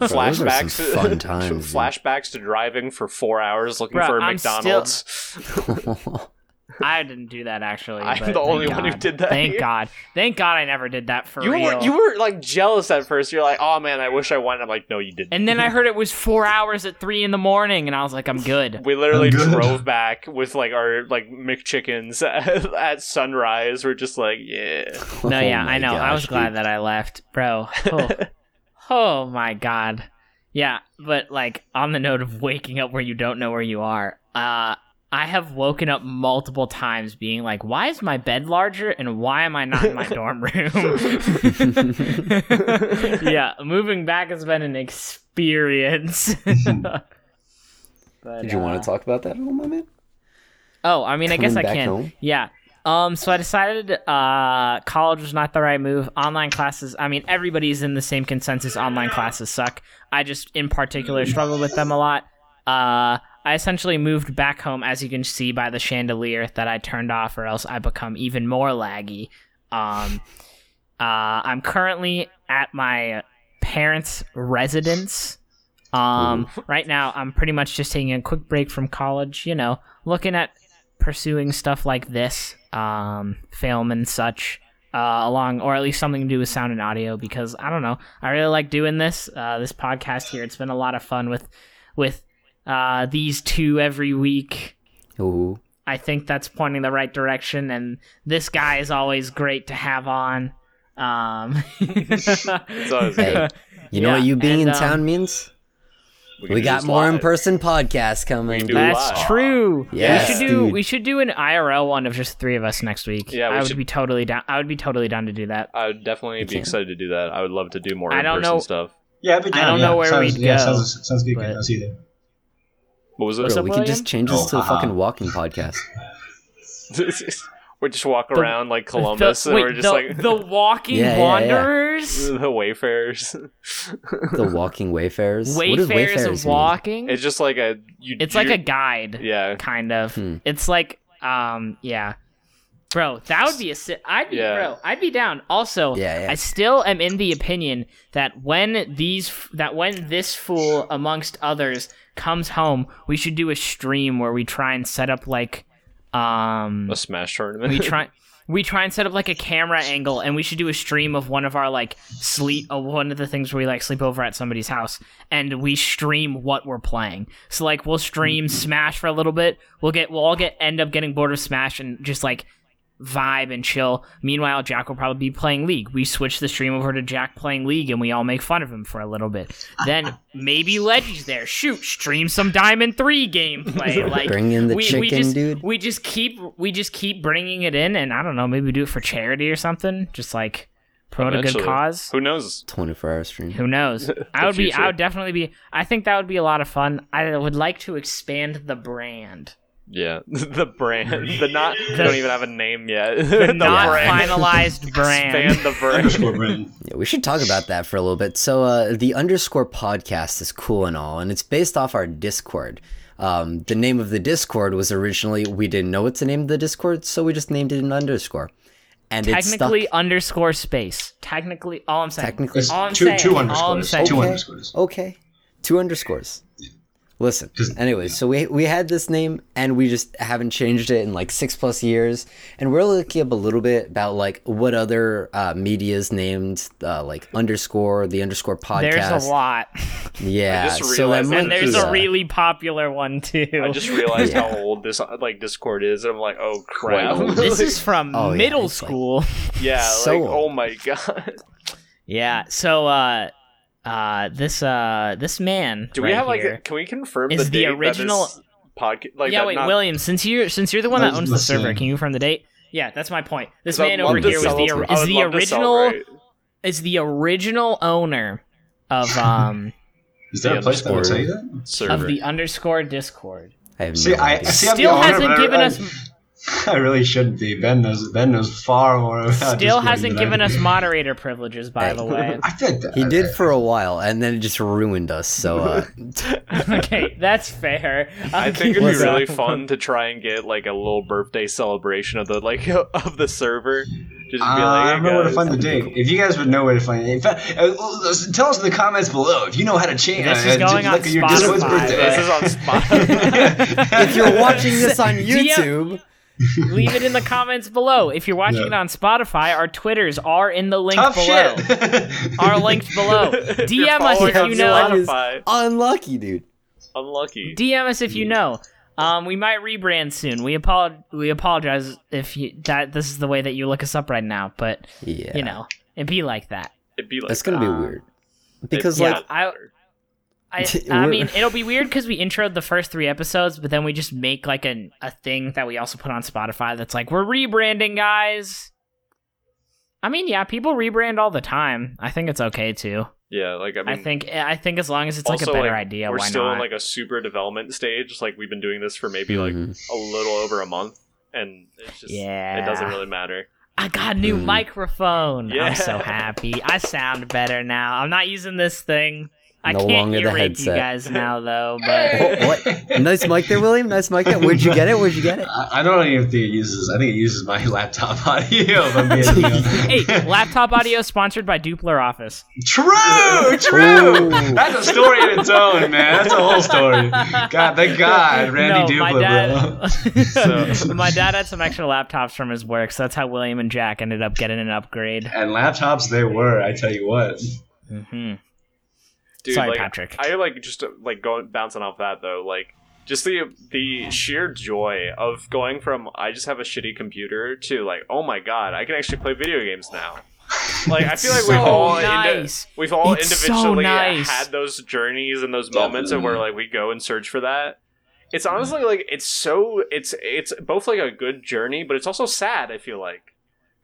A: those are some
C: flashbacks to
A: fun times, dude.
C: flashbacks to driving for four hours looking
B: Bruh,
C: for a
B: I'm
C: McDonald's.
B: I didn't do that actually.
C: I'm
B: but
C: the
B: thank
C: only one who did that
B: Thank
C: here.
B: God. Thank God I never did that for
C: you
B: real.
C: were you were like jealous at first. You're like, oh man, I wish I won. I'm like, no, you didn't.
B: and then I (laughs) heard it was four hours at three in the morning, and I was like, I'm good.
C: we literally
D: good.
C: drove back with like our like McChickens at, (laughs) at sunrise. We're just like, yeah.
B: No,
A: Oh
B: yeah,
A: my
B: I know. I was
A: gosh,
B: glad
A: dude.
B: that I left, bro. (laughs) Oh, oh my god. Yeah, but like on the note of waking up where you don't know where you are, uh, I have woken up multiple times being like, why is my bed larger and why am I not in my (laughs) dorm room? (laughs) yeah, moving back has been an experience. but, (laughs)
A: Did you
B: uh,
A: want to talk about that at all, my man?
B: Oh, I mean, I guess I
A: back
B: can.
A: home?
B: Yeah. Um, so I decided uh, college was not the right move. Online classes, I mean, everybody's in the same consensus. Online classes suck. I just, in particular, struggled with them a lot. Uh, I essentially moved back home, as you can see by the chandelier that I turned off, or else I become even more laggy. Um, (laughs) uh, I'm currently at my parents' residence. Um, right now, I'm pretty much just taking a quick break from college. You know, looking at pursuing stuff like this, um, film and such, uh, along, or at least something to do with sound and audio. Because I don't know, I really like doing this, uh, this podcast here. It's been a lot of fun with, with, uh, these two every week.
A: Ooh.
B: I think that's pointing the right direction, and this guy is always great to have on. Um,
C: always (laughs)
A: Hey, you know
B: Yeah,
A: what you being
B: and,
A: in
B: um,
A: town means?
C: can
A: We got more in-person podcasts coming.
C: do
A: dude.
C: live.
B: That's true.
A: Yes,
B: we should do
A: dude.
B: we should do an IRL one of just three of us next week.
C: Yeah, we
B: I would
C: should-
B: be totally down. I would be totally down to do that.
C: I would definitely be
A: can't.
C: excited to do that. I would love to do more
B: I
C: in person
B: know-
C: stuff.
D: Yeah, I'd be
B: I don't
D: yeah.
B: know where
D: sounds,
B: we'd
D: yeah,
B: go,
D: Sounds, sounds good.
B: but-
D: I'll see you there.
C: What was it?
B: up,
A: Bro, we could
B: William?
A: just change this
D: Oh,
A: to a
D: haha.
A: fucking walking podcast. (laughs)
C: we just walk
B: The-
C: around like Columbus,
B: the,
C: and
B: wait,
C: we're just
B: the,
C: like
B: the walking
A: Yeah, yeah, yeah.
B: wanderers. (laughs)
C: the wayfarers.
A: The walking wayfarers. What
B: Wayfarers
A: wayfarers
B: of
A: mean?
B: walking.
C: it's just like a you.
B: It's like a guide,
C: yeah.
B: kind of.
A: Hmm.
B: It's like, um, yeah, bro, that would be a. si- I'd be,
C: Yeah.
B: bro, I'd be down. Also,
A: Yeah, yeah.
B: I still am in the opinion that when these, that when this fool amongst others comes home, we should do a stream where we try and set up like, um,
C: a smash tournament.
B: we (laughs) try. We try and set up like a camera angle, and we should do a stream of one of our like sleep, of one of the things where we like sleep over at somebody's house, and we stream what we're playing. So like we'll stream Smash for a little bit. We'll get we'll all get end up getting bored of Smash and just like vibe and chill. Meanwhile, Jack will probably be playing League. We switch the stream over to Jack playing League, and we all make fun of him for a little bit. Then (laughs) maybe Leggy's there. Shoot, stream some Diamond Three gameplay. (laughs) Like
A: Bring in the
B: we,
A: chicken,
B: we just,
A: dude.
B: We just keep we just keep bringing it in, and I don't know, maybe do it for charity or something. Just like promote a good cause.
C: Who knows?
A: 24 hour stream.
B: Who knows? (laughs) I would be. I would definitely be. I think that would be a lot of fun. I would like to expand the brand.
C: Yeah, (laughs) the brand. The not.
B: The-
C: don't even have a name yet. (laughs)
B: The not finalized (laughs) brand.
C: Expand the brand.
D: Underscore brand.
A: Yeah, we should talk about that for a little bit. So, uh, the underscore podcast is cool and all, and it's based off our Discord. Um, the name of the Discord was originally we didn't know what to name the Discord, so we just named it an underscore. And it's.
B: Technically underscore space. Technically, all I'm saying.
A: Technically-
B: all I'm
D: two,
B: saying.
D: two
B: all I'm
D: underscores.
B: saying.
D: Two
A: Okay.
D: underscores.
A: Okay, two underscores. Listen.
D: 'Cause-
A: Anyways, so we we had this name and we just haven't changed it in like six plus years, and we're looking up a little bit about like what other uh, media's named uh, like underscore the underscore podcast.
B: There's a lot,
A: Yeah,
C: I just
A: so that
C: realized
A: might
B: and there's
A: be,
B: a really popular one too.
C: I just realized (laughs)
A: Yeah.
C: how old this like Discord is, and I'm like, oh crap.
A: Quite old.
B: this is from
A: Oh, yeah,
B: middle
A: like-
B: school.
C: yeah,
A: so
C: like
A: old.
C: oh my (laughs) god.
B: Yeah. So uh uh this uh this man
C: Do we
B: right
C: have like?
B: here-
C: A, can we confirm
B: is
C: the,
B: the
C: date
B: original-
C: podcast? Like
B: Yeah,
C: that
B: wait,
C: not-
B: William, since you're since you're the one that
D: Let's-
B: owns the
D: let's
B: server, can you confirm the date? Yeah, that's my point. This man over
C: to
B: here was the is the original
C: celebrate.
B: is the original owner of (laughs) um
D: Is there
C: The
D: a place that will tell you that?
C: server.
B: of the underscore Discord.
A: I have
D: See,
A: no
D: I
A: idea.
D: see. I'm the
B: Still hasn't given us (laughs)
D: I really shouldn't be. Ben knows. Ben knows far more about.
B: still hasn't
D: than
B: given
D: do.
B: us (laughs) moderator privileges by the way. (laughs)
D: I bet that
A: He did for a while, and then it just ruined us. So, uh,
B: okay, that's fair.
C: I
B: I'll
C: think it'd be
B: you that.
C: really fun to try and get like a little birthday celebration of the like of the server. Just
D: Uh,
C: be like,
D: I don't know where to find the date. If you guys would know where to find it, in fact, uh, uh, tell us in the comments below if you know how to change.
B: This
D: uh,
B: is
D: uh,
B: going on
D: look your Discord's
B: Spotify,
D: birthday.
C: This is on Spotify.
A: if you're watching this on
B: DM
A: YouTube, (laughs)
B: Leave it in the comments below. If you're watching
D: Yeah.
B: it on Spotify, our Twitters are in the link
D: Tough
B: below.
D: shit. (laughs)
B: Are linked below. (laughs) DM us if you know.
A: Unlucky, dude.
C: unlucky.
B: DM us if you know. Um, we might rebrand soon. We apol- we apologize if you that this is the way that you look us up right now, but
A: Yeah,
B: you know, it'd be like that.
C: It'd be like
A: it's gonna
C: that.
A: be
B: Um,
A: weird because
B: yeah,
A: like
B: I I, (laughs) I mean, it'll be weird because we introed the first three episodes, but then we just make like a a thing that we also put on Spotify that's like we're rebranding, guys. I mean, yeah, people rebrand all the time. I think it's okay too.
C: Yeah, like I
B: I, think I think as long as it's like a better
C: like,
B: idea,
C: We're
B: why
C: still
B: not?
C: in like a super development stage. Like we've been doing this for maybe like
A: Mhm.
C: a little over a month, and it's just
B: yeah,
C: it doesn't really matter.
B: I got a new
A: Mhm.
B: microphone.
C: Yeah.
B: I'm so happy. I sound better now. I'm not using this thing. I
A: No
B: can't
A: longer the
B: hear rape you
A: headset.
B: guys now though, (laughs) but
A: what? nice mic there, William. Nice mic there. Where'd you get it? Where'd you get it?
D: I, I don't even think it uses. I think it uses my (laughs) laptop audio. If I'm being, (laughs)
B: hey, laptop audio sponsored by Dupler Office.
D: True, true.
A: Ooh.
D: That's a story in its own, man. That's a whole story. God, thank God, Randy
B: no, my dad,
D: bro.
B: my dad had some extra laptops from his work, so that's how William and Jack ended up getting an upgrade.
D: And laptops they were. I tell you what.
B: hmm
C: Dude,
B: Sorry,
C: like,
B: Patrick.
C: I like just uh, like going bouncing off that though, like just the the sheer joy of going from I just have a shitty computer to like oh my god I can actually play video games now. Like I feel like we've
B: so
C: all indi- we've all
B: It's so
C: individually
B: nice.
C: had those journeys and those moments of where like we go and search for that. It's honestly like it's so it's it's both like a good journey, but it's also sad. I feel like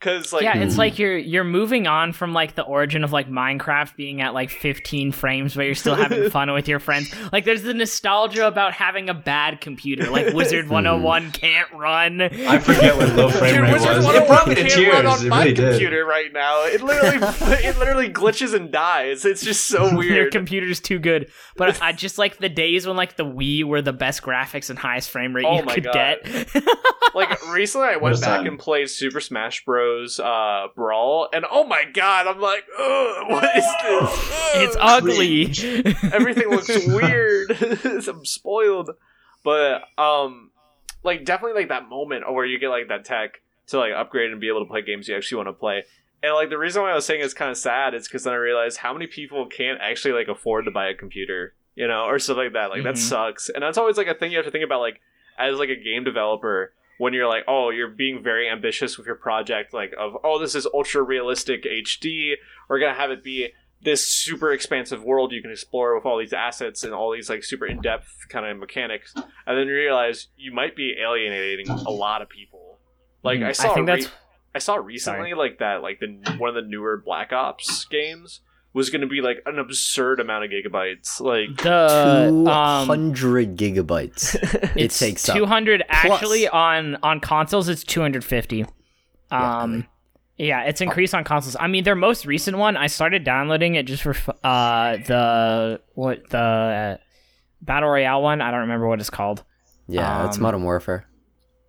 C: because like
B: yeah, it's
A: Mhm.
B: like you're you're moving on from like the origin of like Minecraft being at like 15 frames, but you're still having (laughs) fun with your friends. Like there's the nostalgia about having a bad computer, like (laughs) Wizard 101 can't run.
D: I forget what low (laughs) frame
C: Dude,
D: rate
C: Wizard
D: was.
C: 101
D: It brought me to
C: can't
D: tears.
C: run on
D: It
C: my
D: really did.
C: computer right now. It literally it literally glitches and dies. It's just so weird.
B: Your computer's too good, but I just like the days when like the Wii were the best graphics and highest frame rate
C: Oh
B: you
C: my
B: could
C: God.
B: get.
C: like recently I went
D: a
C: back
D: time.
C: and played Super Smash Bros. Uh, Brawl, and oh my god, I'm like, what is this? (laughs)
B: it's ugly. (laughs)
C: Everything looks weird. (laughs) I'm spoiled, but um, like definitely like that moment where you get like that tech to like upgrade and be able to play games you actually want to play. And like the reason why I was saying it's kind of sad is because then I realized how many people can't actually like afford to buy a computer, you know, or something like that. Like that
B: Mhm.
C: sucks, and that's always like a thing you have to think about, like as like a game developer when you're like, oh, you're being very ambitious with your project, like of oh, this is ultra realistic HD. We're gonna have it be this super expansive world you can explore with all these assets and all these like super in depth kind of mechanics, and then you realize you might be alienating a lot of people. Like
B: Mhm.
C: I saw,
B: I think
C: re-
B: that's
C: I saw recently like that like the one of the newer Black Ops games was going to be like an absurd amount of gigabytes. Like
B: the
A: Two
B: um
A: hundred gigabytes. (laughs) it takes up.
B: 200 actually
A: Plus-
B: on on consoles it's 250 um yeah it's increased on consoles i mean their most recent one i started downloading it just for uh the what the uh, battle royale one i don't remember what it's called
A: Yeah, it's
B: Um,
A: Modern Warfare.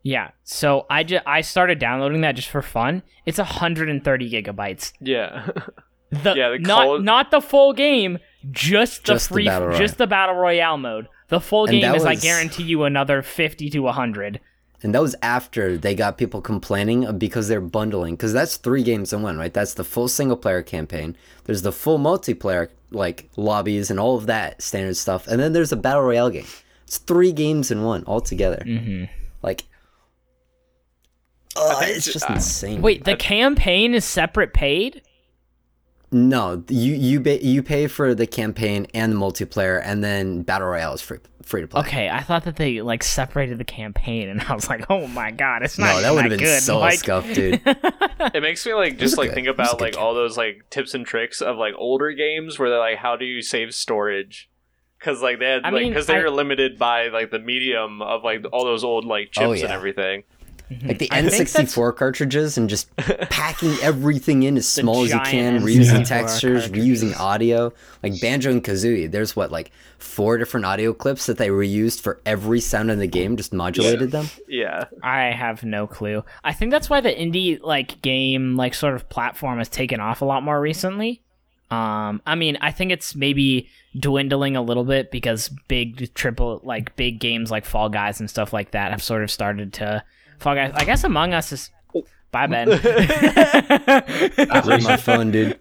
B: yeah so i just i started downloading that just for fun it's 130 gigabytes
C: yeah. (laughs)
B: the
C: Yeah, they
B: not
C: call it-
B: not the full game just the
A: Just the
B: free
A: battle royale.
B: just the battle royale mode the full
A: And
B: game
A: that
B: is i guarantee you another 50 to 100
A: And that was after they got people complaining because they're bundling. Because that's three games in one, right? That's the full single player campaign. There's the full multiplayer, like lobbies and all of that standard stuff. And then there's a battle royale game. It's three games in one altogether.
B: mm-hmm.
A: Like, uh, it's
C: it's-
A: just
C: uh,
A: insane.
B: Wait, the campaign is separate paid?
A: No, you you ba- you pay for the campaign and the multiplayer, and then battle royale is free free to play.
B: Okay, I thought that they like separated the campaign, and (laughs) I was like, oh my god, it's not.
A: No, that
B: would
A: would have been so
B: like,
A: scuffed, dude. (laughs)
C: It makes me like just like
A: good-
C: think
A: it was a
C: about like
A: game.
C: all those like tips and tricks of like older games where they're like, how do you save storage? Because like they had
B: I
C: like because they
B: I-
C: were limited by like the medium of like all those old like oh, chips
A: Oh,
C: and
A: yeah.
C: Everything.
A: Like the
B: I think that's-
A: N64 cartridges and just (laughs) packing everything in as small as you
B: giant
A: can,
B: N64
A: reusing textures,
B: cartridges.
A: reusing audio. Like Banjo and Kazooie, there's what, like four different audio clips that they reused for every sound in the game, just modulated them.
C: Yeah,
B: I have no clue. I think that's why the indie like game like sort of platform has taken off a lot more recently. Um, I mean, I think it's maybe dwindling a little bit because big triple like big games like Fall Guys and stuff like that have sort of started to Fall Guys. I guess Among Us is. (laughs) Bye, Ben.
A: Rip my phone, dude.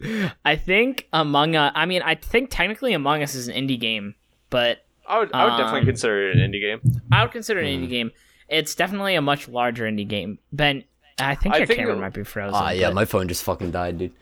A: (laughs)
B: I think Among Us. I mean, I think technically Among Us is an indie game, but
C: I would I would definitely
B: Um,
C: consider it an indie game.
B: I would consider it an indie game. It's definitely a much larger indie game. Ben, I think
C: I
B: your
C: think
B: camera
C: it-
B: might be frozen.
A: Ah, yeah,
B: but-
A: my phone just fucking died, dude.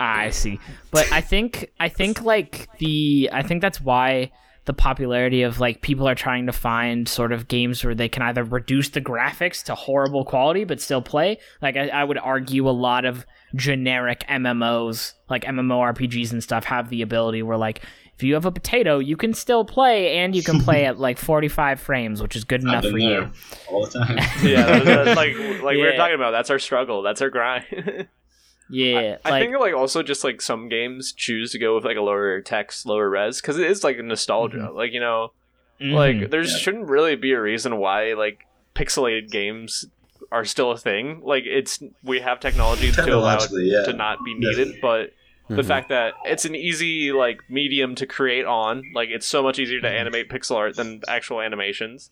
B: Ah, I see. But I think I think like the I think that's why the popularity of like people are trying to find sort of games where they can either reduce the graphics to horrible quality but still play. Like I, I would argue a lot of generic MMOs, like MMORPGs and stuff, have the ability where like if you have a potato, you can still play and you can play (laughs) at like 45 frames, which is good
D: I've
B: enough
D: been
B: for
D: there
B: you.
D: all the time.
C: Yeah, that- that- like (laughs) like we were talking about. That's our struggle. That's our grind. (laughs)
B: Yeah,
C: I
B: like
C: think like also just like some games choose to go with like a lower text, lower res because it is like a nostalgia.
B: Mm-hmm.
C: Like you know,
B: mhm.
C: like there
D: Yeah.
C: shouldn't really be a reason why like pixelated games are still a thing. Like it's we have technology to allow it
D: yeah.
C: to not be needed, but the
A: Mhm.
C: fact that it's an easy like medium to create on, like it's so much easier to animate pixel art than actual animations.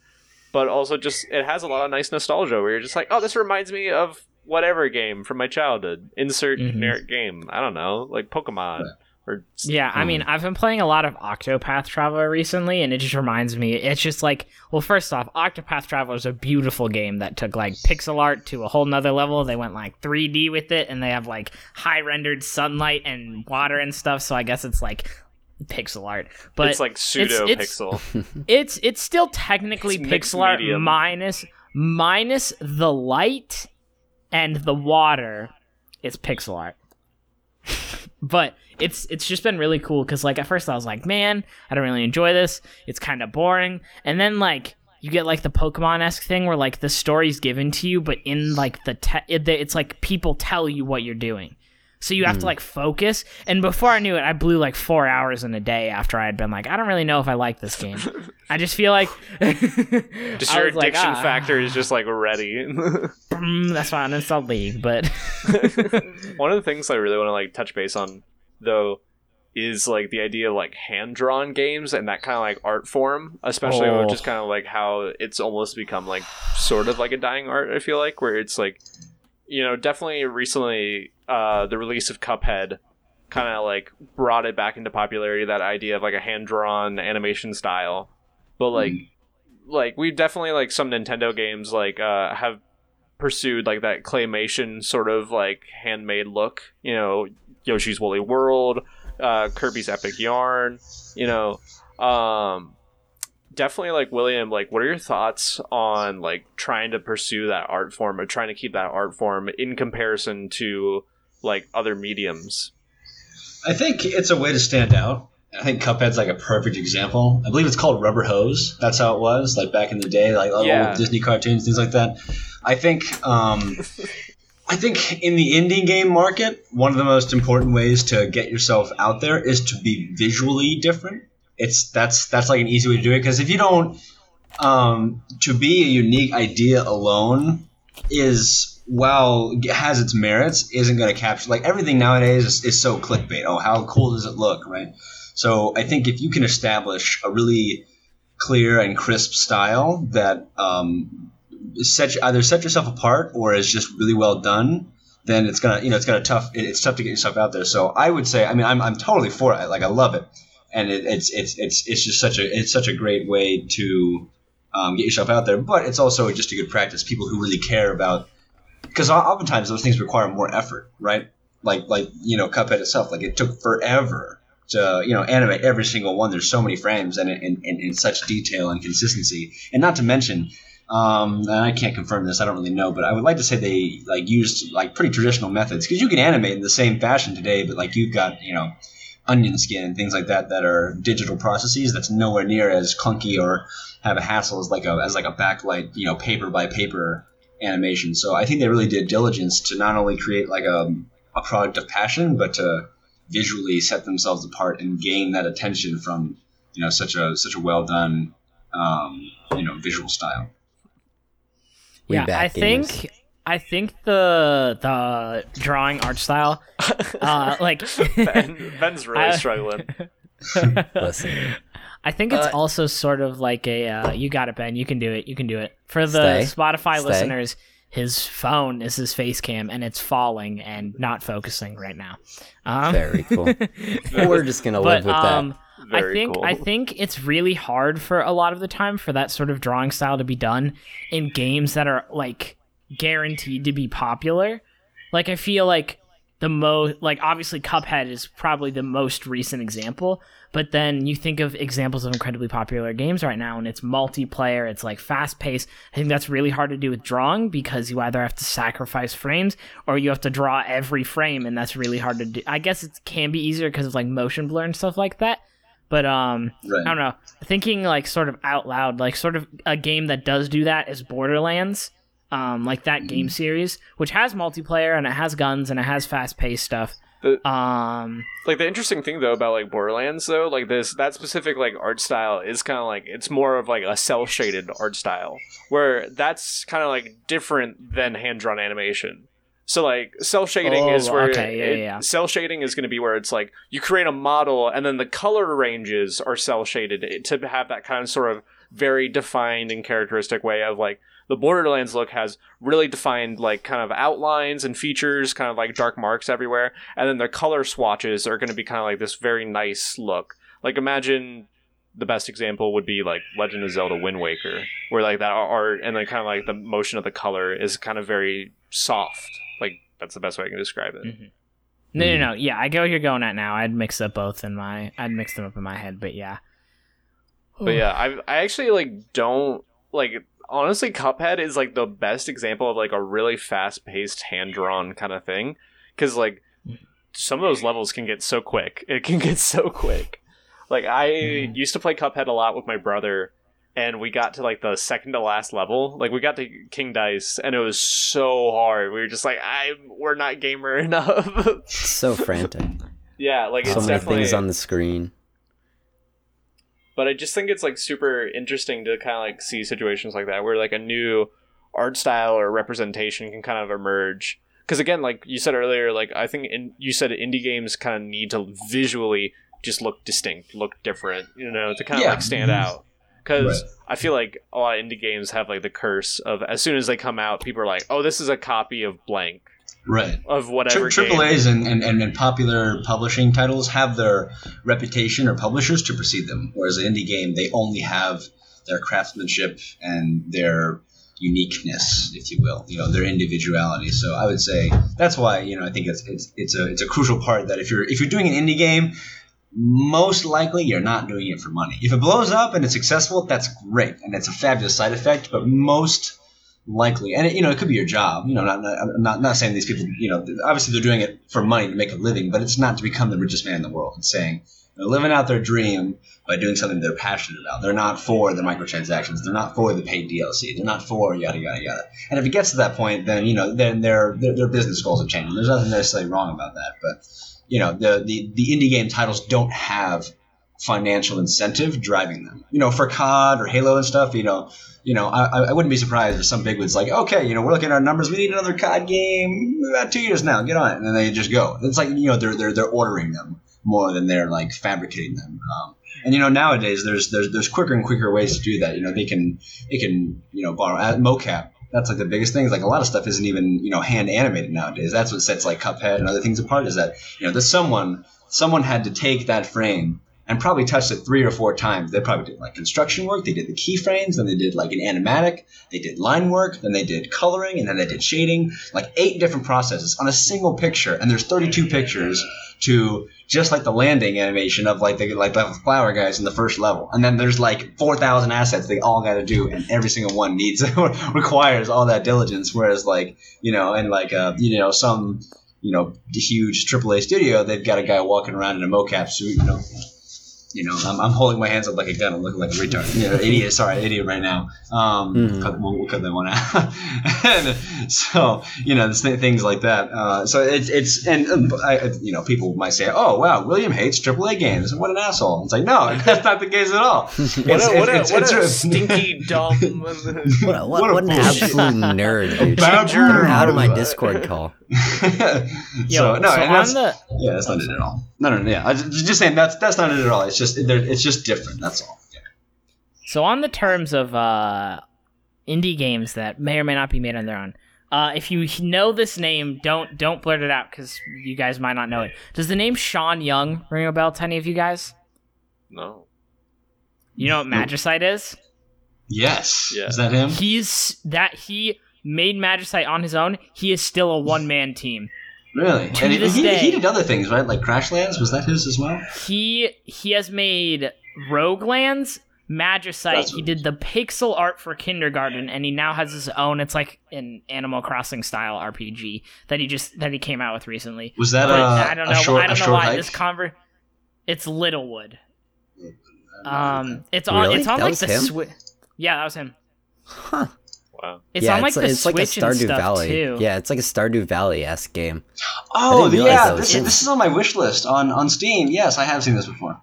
C: But also just it has a lot of nice nostalgia where you're just like, oh, this reminds me of whatever game from my childhood. Insert
B: Mhm.
C: generic game. I don't know, like Pokemon. Or
B: Yeah, I mean, I've been playing a lot of Octopath Traveler recently, and it just reminds me. It's just like, well, first off, Octopath Traveler is a beautiful game that took like pixel art to a whole nother level. They went like 3D with it, and they have like high rendered sunlight and water and stuff. So I guess it's like pixel art, but
C: it's like pseudo
B: it's-
C: pixel. (laughs)
B: it's it's still technically
C: It's
B: pixel art
C: medium.
B: minus minus the light and the water. is pixel art. (laughs) but it's it's just been really cool because like at first I was like, man, I don't really enjoy this. It's kind of boring. And then like you get like the Pokemon esque thing where like the story's given to you, but in like the te- it's like people tell you what you're doing. So you have to like focus. And before I knew it, I blew like four hours in a day after I had been like, I don't really know if I like this game. I just feel like (laughs)
C: Just your
B: was like,
C: addiction
B: ah.
C: factor is just like ready. (laughs)
B: Mm, that's why I uninstalled League, but (laughs)
C: One of the things I really want to like touch base on though is like the idea of like hand drawn games and that kind of like art form, especially
B: Oh.
C: just kind of like how it's almost become like sort of like a dying art. I feel like where it's like you know definitely recently uh, the release of Cuphead kind of like brought it back into popularity. That idea of like a hand drawn animation style, but like like we definitely like some Nintendo games like uh, have pursued like that claymation sort of like handmade look. You know, Yoshi's Woolly World, uh, Kirby's Epic Yarn. You know, um, definitely like William. Like, what are your thoughts on like trying to pursue that art form or trying to keep that art form in comparison to like other mediums?
D: I think it's a way to stand out. I think Cuphead's like a perfect example. I believe it's called Rubber Hose. That's how it was, like back in the day, like all
C: Yeah.
D: old Disney cartoons, things like that. I think, um, (laughs) I think in the indie game market, one of the most important ways to get yourself out there is to be visually different. It's that's that's like an easy way to do it because if you don't, um, to be a unique idea alone is it has its merits, isn't going to capture like everything nowadays is, is so clickbait. Oh, how cool does it look, right? So I think if you can establish a really clear and crisp style that um, set either set yourself apart or is just really well done, then it's gonna you know it's gonna tough it's tough to get yourself out there. So I would say I mean I'm, I'm totally for it. Like I love it, and it, it's it's it's it's just such a it's such a great way to um, get yourself out there. But it's also just a good practice. People who really care about because oftentimes those things require more effort, right? Like like you know Cuphead itself, like it took forever to you know animate every single one. There's so many frames and in, such detail and consistency, and not to mention. Um, and I can't confirm this. I don't really know, but I would like to say they like used like pretty traditional methods because you can animate in the same fashion today, but like you've got you know onion skin and things like that that are digital processes that's nowhere near as clunky or have a hassle as like a as like a backlight you know paper by paper animation. So I think they really did diligence to not only create like a, a product of passion, but to visually set themselves apart and gain that attention from you know such a such a well done um, you know visual style.
A: We
B: yeah,
A: back
B: I think
A: gamers.
B: I think the the drawing art style, (laughs) uh, like (laughs)
C: Ben, Ben's really (laughs)
B: I-
C: struggling.
A: Listen,
B: I think it's
A: Uh,
B: also sort of like a uh, you got it, Ben. You can do it. You can do it. For
A: Stay.
B: the Spotify
A: Stay.
B: listeners, his phone is his face cam, and it's falling and not focusing right now. Um,
A: very cool. We're just gonna
B: but
A: live with
B: um, I
C: Very
B: think
C: cool.
B: I think it's really hard for a lot of the time for that sort of drawing style to be done in games that are like guaranteed to be popular. Like I feel like the most like obviously Cuphead is probably the most recent example, but then you think of examples of incredibly popular games right now and it's multiplayer, it's like fast paced. I think that's really hard to do with drawing because you either have to sacrifice frames or you have to draw every frame and that's really hard to do. I guess it can be easier because of like motion blur and stuff like that. But um
D: Right.
B: I don't know. Thinking like sort of out loud, like sort of a game that does do that is Borderlands. Um, like that game series, which has multiplayer and it has guns and it has fast paced stuff.
C: The-
B: Um,
C: like the interesting thing though about like Borderlands though, like this that specific like art style is kind of like it's more of like a cell shaded art style where that's kind of like different than hand drawn animation. So like cell shading
B: Oh,
C: is where
B: okay, yeah,
C: it-
B: yeah, yeah.
C: cell shading is going to be where it's like you create a model and then the color ranges are cell shaded to have that kind of sort of very defined and characteristic way of like the Borderlands look has really defined like kind of outlines and features, kind of like dark marks everywhere, and then the color swatches are going to be kind of like this very nice look. Like imagine the best example would be like Legend of Zelda Wind Waker, where like that art and then kind of like the motion of the color is kind of very soft. Like that's the best way I can describe it.
B: Mhm. No, no, no. Yeah, I get what you're going at now. I'd mix up both in my. I'd mix them up in my head, but yeah.
C: But yeah, I I actually like don't like honestly Cuphead is like the best example of like a really fast paced hand drawn kind of thing cuz like some of those levels can get so quick. It can get so quick. Like I mm. used to play Cuphead a lot with my brother and we got to like the second to last level. Like we got to King Dice and it was so hard. We were just like I we're not gamer (laughs) enough.
A: so frantic.
C: yeah, like
A: so
C: it's
A: many
C: definitely
A: things on the screen.
C: But I just think it's like super interesting to kind of like see situations like that where like a new art style or representation can kind of emerge. Because again, like you said earlier, like I think in, you said indie games kind of need to visually just look distinct, look different, you know, to kind of
D: Yeah.
C: like stand mm-hmm. out. Because
D: Right.
C: I feel like a lot of indie games have like the curse of as soon as they come out, people are like, "Oh, this is a copy of blank
D: Right.
C: of whatever."
D: Tri-
C: game.
D: Triple A's and, and, and, and popular publishing titles have their reputation or publishers to precede them, whereas an indie game they only have their craftsmanship and their uniqueness, if you will, you know, their individuality. So I would say that's why you know I think it's it's it's a it's a crucial part that if you're if you're doing an indie game. Most likely, you're not doing it for money. If it blows up and it's successful, that's great, and it's a fabulous side effect. But most likely, and it, you know, it could be your job. You know, not, not I'm not not saying these people. You know, obviously they're doing it for money to make a living, but it's not to become the richest man in the world. It's saying they're living out their dream by doing something they're passionate about. They're not for the microtransactions. They're not for the paid DLC. They're not for yada yada yada. And if it gets to that point, then you know, then their their, their business goals have changed. There's nothing necessarily wrong about that, but you know, the the the indie game titles don't have financial incentive driving them. You know, for COD or Halo and stuff, you know, you know, I, I wouldn't be surprised if some big one's like, okay, you know, we're looking at our numbers. We need another COD game. About two years now. Get on it, and then they just go. It's like you know, they're they're they're ordering them more than they're like fabricating them. Um, and you know, nowadays there's there's there's quicker and quicker ways to do that. You know, they can they can you know borrow uh, mocap. That's like the biggest thing. Is like a lot of stuff isn't even you know hand animated nowadays. That's what sets like Cuphead and other things apart. Is that you know there's someone someone had to take that frame and probably touched it three or four times. They probably did like construction work, they did the keyframes, then they did like an animatic, they did line work, then they did coloring, and then they did shading. Like eight different processes on a single picture, and there's 32 pictures to just like the landing animation of like the like the flower guys in the first level, and then there's like 4,000 assets they all got to do, and every single one needs (laughs) requires all that diligence. Whereas like you know, and like uh, you know some you know huge AAA studio, they've got a guy walking around in a mocap suit, you know. You know, I'm, I'm holding my hands up like a gun. I'm looking like a retard. You know, idiot. Sorry, idiot right now. Um,
A: Mhm.
D: cut, we'll, we'll cut that one out. (laughs) and so, you know, there's th- things like that. Uh, so it's it's and um, I, you know, people might say, "Oh, wow, William hates AAA games. What an asshole!" It's like, no, (laughs) that's not the case at all. It's,
C: What a, what a, what
D: it's-
C: a stinky dumb.
A: What, what,
D: What
A: what an absolute nerd, dude. Get out of my Discord call. (laughs)
B: Yo,
D: so no,
B: so
D: and that's,
B: the
D: yeah, that's not it at all. No, no, no yeah, I was just saying that's that's not it at all. It's just it's just different. That's all. Yeah.
B: So on the terms of uh, indie games that may or may not be made on their own, uh, if you know this name, don't don't blurt it out because you guys might not know it. Does the name Sean Young ring a bell to any of you guys?
C: no.
B: You know what Magicite is?
D: Yes.
C: Yeah.
D: Is that him?
B: He's that he made Magicite on his own. He is still a one man team.
D: Really?
B: To
D: and he,
B: this
D: he,
B: day-
D: he did other things, right? Like Crashlands. Was that his as well?
B: He he has made Roguelands, Magicite.
D: That's
B: He did the pixel art for Kindergarten, and he now has his own. It's like an Animal Crossing style RPG that he just that he came out with recently.
D: Was that
B: But
D: uh,
B: don't
D: a
B: know.
D: short,
B: I
D: a
B: don't know
D: short
B: why
D: hike?
B: this conver. It's Littlewood. Um, it's on.
A: Really?
B: It's on
A: That
B: like the
A: him?
B: Switch. Yeah, that was him.
A: Huh.
C: Wow.
B: It's
A: yeah,
B: on like
A: it's,
B: the
A: it's like a
B: Switch and
A: Stardew
B: stuff
A: Valley.
B: too.
A: Yeah, it's like a Stardew Valley esque game.
D: Oh,
A: I didn't realize
D: yeah. This,
A: him.
D: this is on my wish list on, on Steam. Yes, I have seen this before.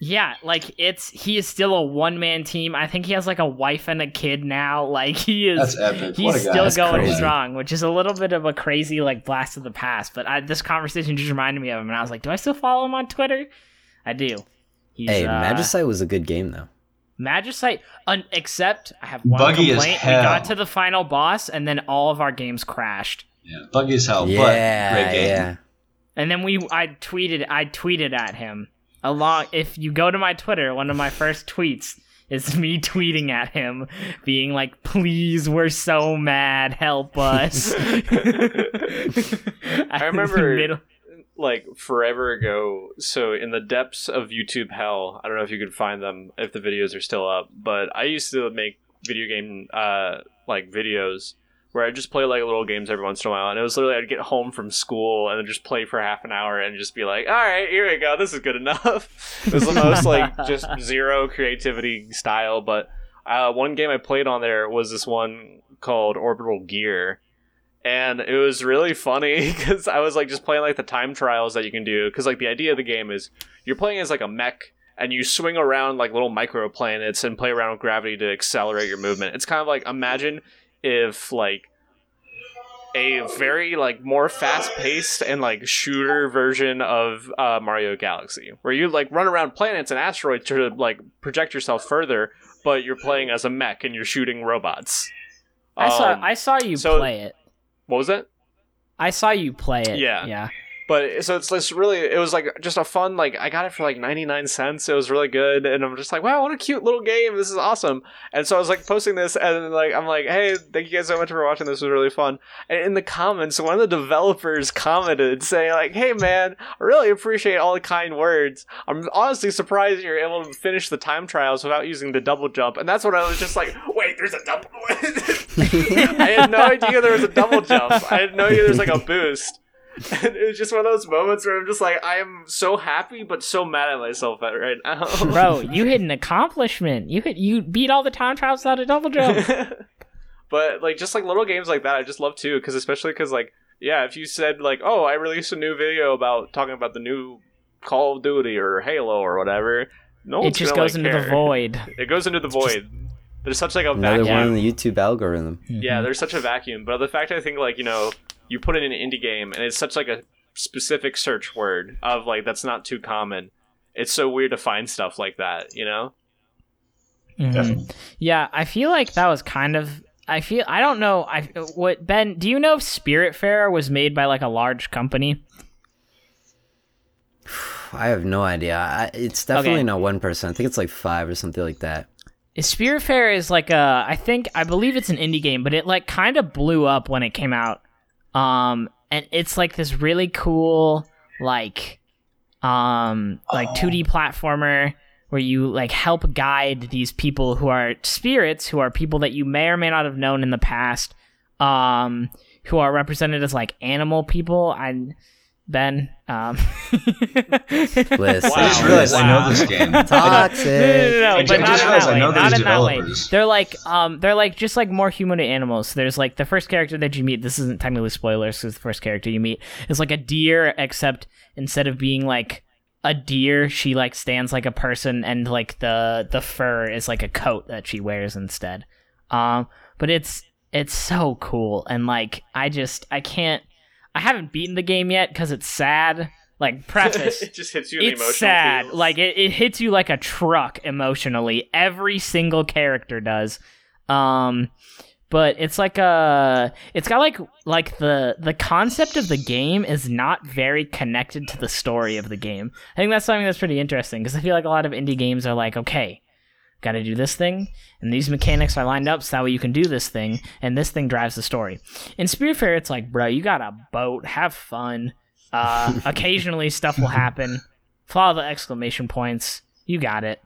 B: Yeah, like it's he is still a one man team. I think he has like a wife and a kid now. (laughs) Like he is
D: That's epic.
B: he's
D: what a guy.
B: still
A: That's
B: going
A: crazy.
B: strong, which is a little bit of a crazy like blast of the past. But I, this conversation just reminded me of him, and I was like, do I still follow him on Twitter? I do. He's,
A: hey,
B: uh,
A: Magicite was a good game though.
B: Magicite, un- except I have one
D: Buggy as
B: complaint. We got to the final boss, and then all of our games crashed.
D: Yeah, buggy as hell, but
A: yeah,
D: great game.
A: yeah.
B: And then we, I tweeted, I tweeted at him along. If you go to my Twitter, one of my first tweets is (laughs) me tweeting at him, being like, "Please, we're so mad, help us." (laughs) I (laughs)
C: remember- like forever ago. So in the depths of youtube hell i don't know if you could find them if the videos are still up but i used to make video game uh like videos where i just play like little games every once in a while and it was literally i'd get home from school and then just play for half an hour and just be like all right here we go. This is good enough. (laughs) It was the most like just zero creativity style but uh, one game i played on there was this one called orbital gear and it was really funny (laughs) because I was like just playing like the time trials that you can do because like the idea of the game is you're playing as like a mech and you swing around like little microplanets and play around with gravity to accelerate your movement. It's kind of like imagine if like a very like more fast paced and like shooter version of uh, Mario Galaxy where you like run around planets and asteroids to like project yourself further, but you're playing as a mech and you're shooting robots.
B: I saw,
C: Um,
B: I saw you
C: so-
B: play it.
C: What was that?
B: I saw you play it.
C: Yeah.
B: yeah.
C: But so it's this really, it was like just a fun, like I got it for like 99 cents. It was really good. And I'm just like, wow, what a cute little game. This is awesome. And so I was like posting this and like, I'm like, hey, thank you guys so much for watching. This was really fun. And in the comments, one of the developers commented saying like, hey man, I really appreciate all the kind words. I'm honestly surprised you're able to finish the time trials without using the double jump. And that's when I was just like, wait, there's a double. (laughs) I had no idea there was a double jump. I had no idea there was like a boost. And it was just one of those moments where I'm just like, I am so happy, but so mad at myself at right now. (laughs)
B: Bro, you hit an accomplishment. You hit, you beat all the time trials without a double jump. (laughs)
C: but like, just like little games like that, I just love too, because especially because like, yeah, if you said like, oh, I released a new video about talking about the new Call of Duty or Halo or whatever, no
B: it just
C: gonna,
B: goes
C: like,
B: into the void.
C: It goes into the void. There's such like a
A: Another
C: vacuum.
A: one in the YouTube algorithm.
C: Yeah, there's such a vacuum. But the fact I think like you know you put in an indie game and it's such like a specific search word of like that's not too common. It's so weird to find stuff like that, you know?
B: Mhm. Yeah, I feel like that was kind of. I feel I don't know. I what Ben? Do you know if Spiritfarer was made by like a large company? (sighs)
A: I have no idea. I, it's definitely
B: Okay.
A: not one person. I think it's like five or something like that.
B: Spiritfarer is like a. I think I believe it's an indie game, but it like kind of blew up when it came out. Um, and it's like this really cool like, um, like 2D platformer where you like help guide these people who are spirits, who are people that you may or may not have known in the past, um, who are represented as like animal people. I Ben, um, (laughs)
A: Listen,
D: I just realized I know this game. (laughs)
A: Toxic.
B: no, no, no,
D: I
B: but
D: ju- I
B: not
D: just
B: in
D: realized
B: that
D: I
B: way.
D: know
B: Not
D: these
B: in that way. They're like, um, they're like just like more humanoid animals. So there's like the first character that you meet. This isn't technically spoilers because the first character you meet is like a deer, except instead of being like a deer, she like stands like a person, and like the the fur is like a coat that she wears instead. Um, but it's it's so cool, and like I just I can't. I haven't beaten the game yet because it's sad. Like (laughs) preface,
C: it just hits you
B: it's sad.
C: feels.
B: Like it, it hits you like a truck emotionally. Every single character does. Um but it's like a it's got like like the the concept of the game is not very connected to the story of the game. I think that's something that's pretty interesting because I feel like a lot of indie games are like, okay, got to do this thing, and these mechanics are lined up so that way you can do this thing, and this thing drives the story. In Spiritfarer, it's like, bro, you got a boat, have fun. Uh, (laughs) occasionally, stuff will happen. Follow the exclamation points. You got it.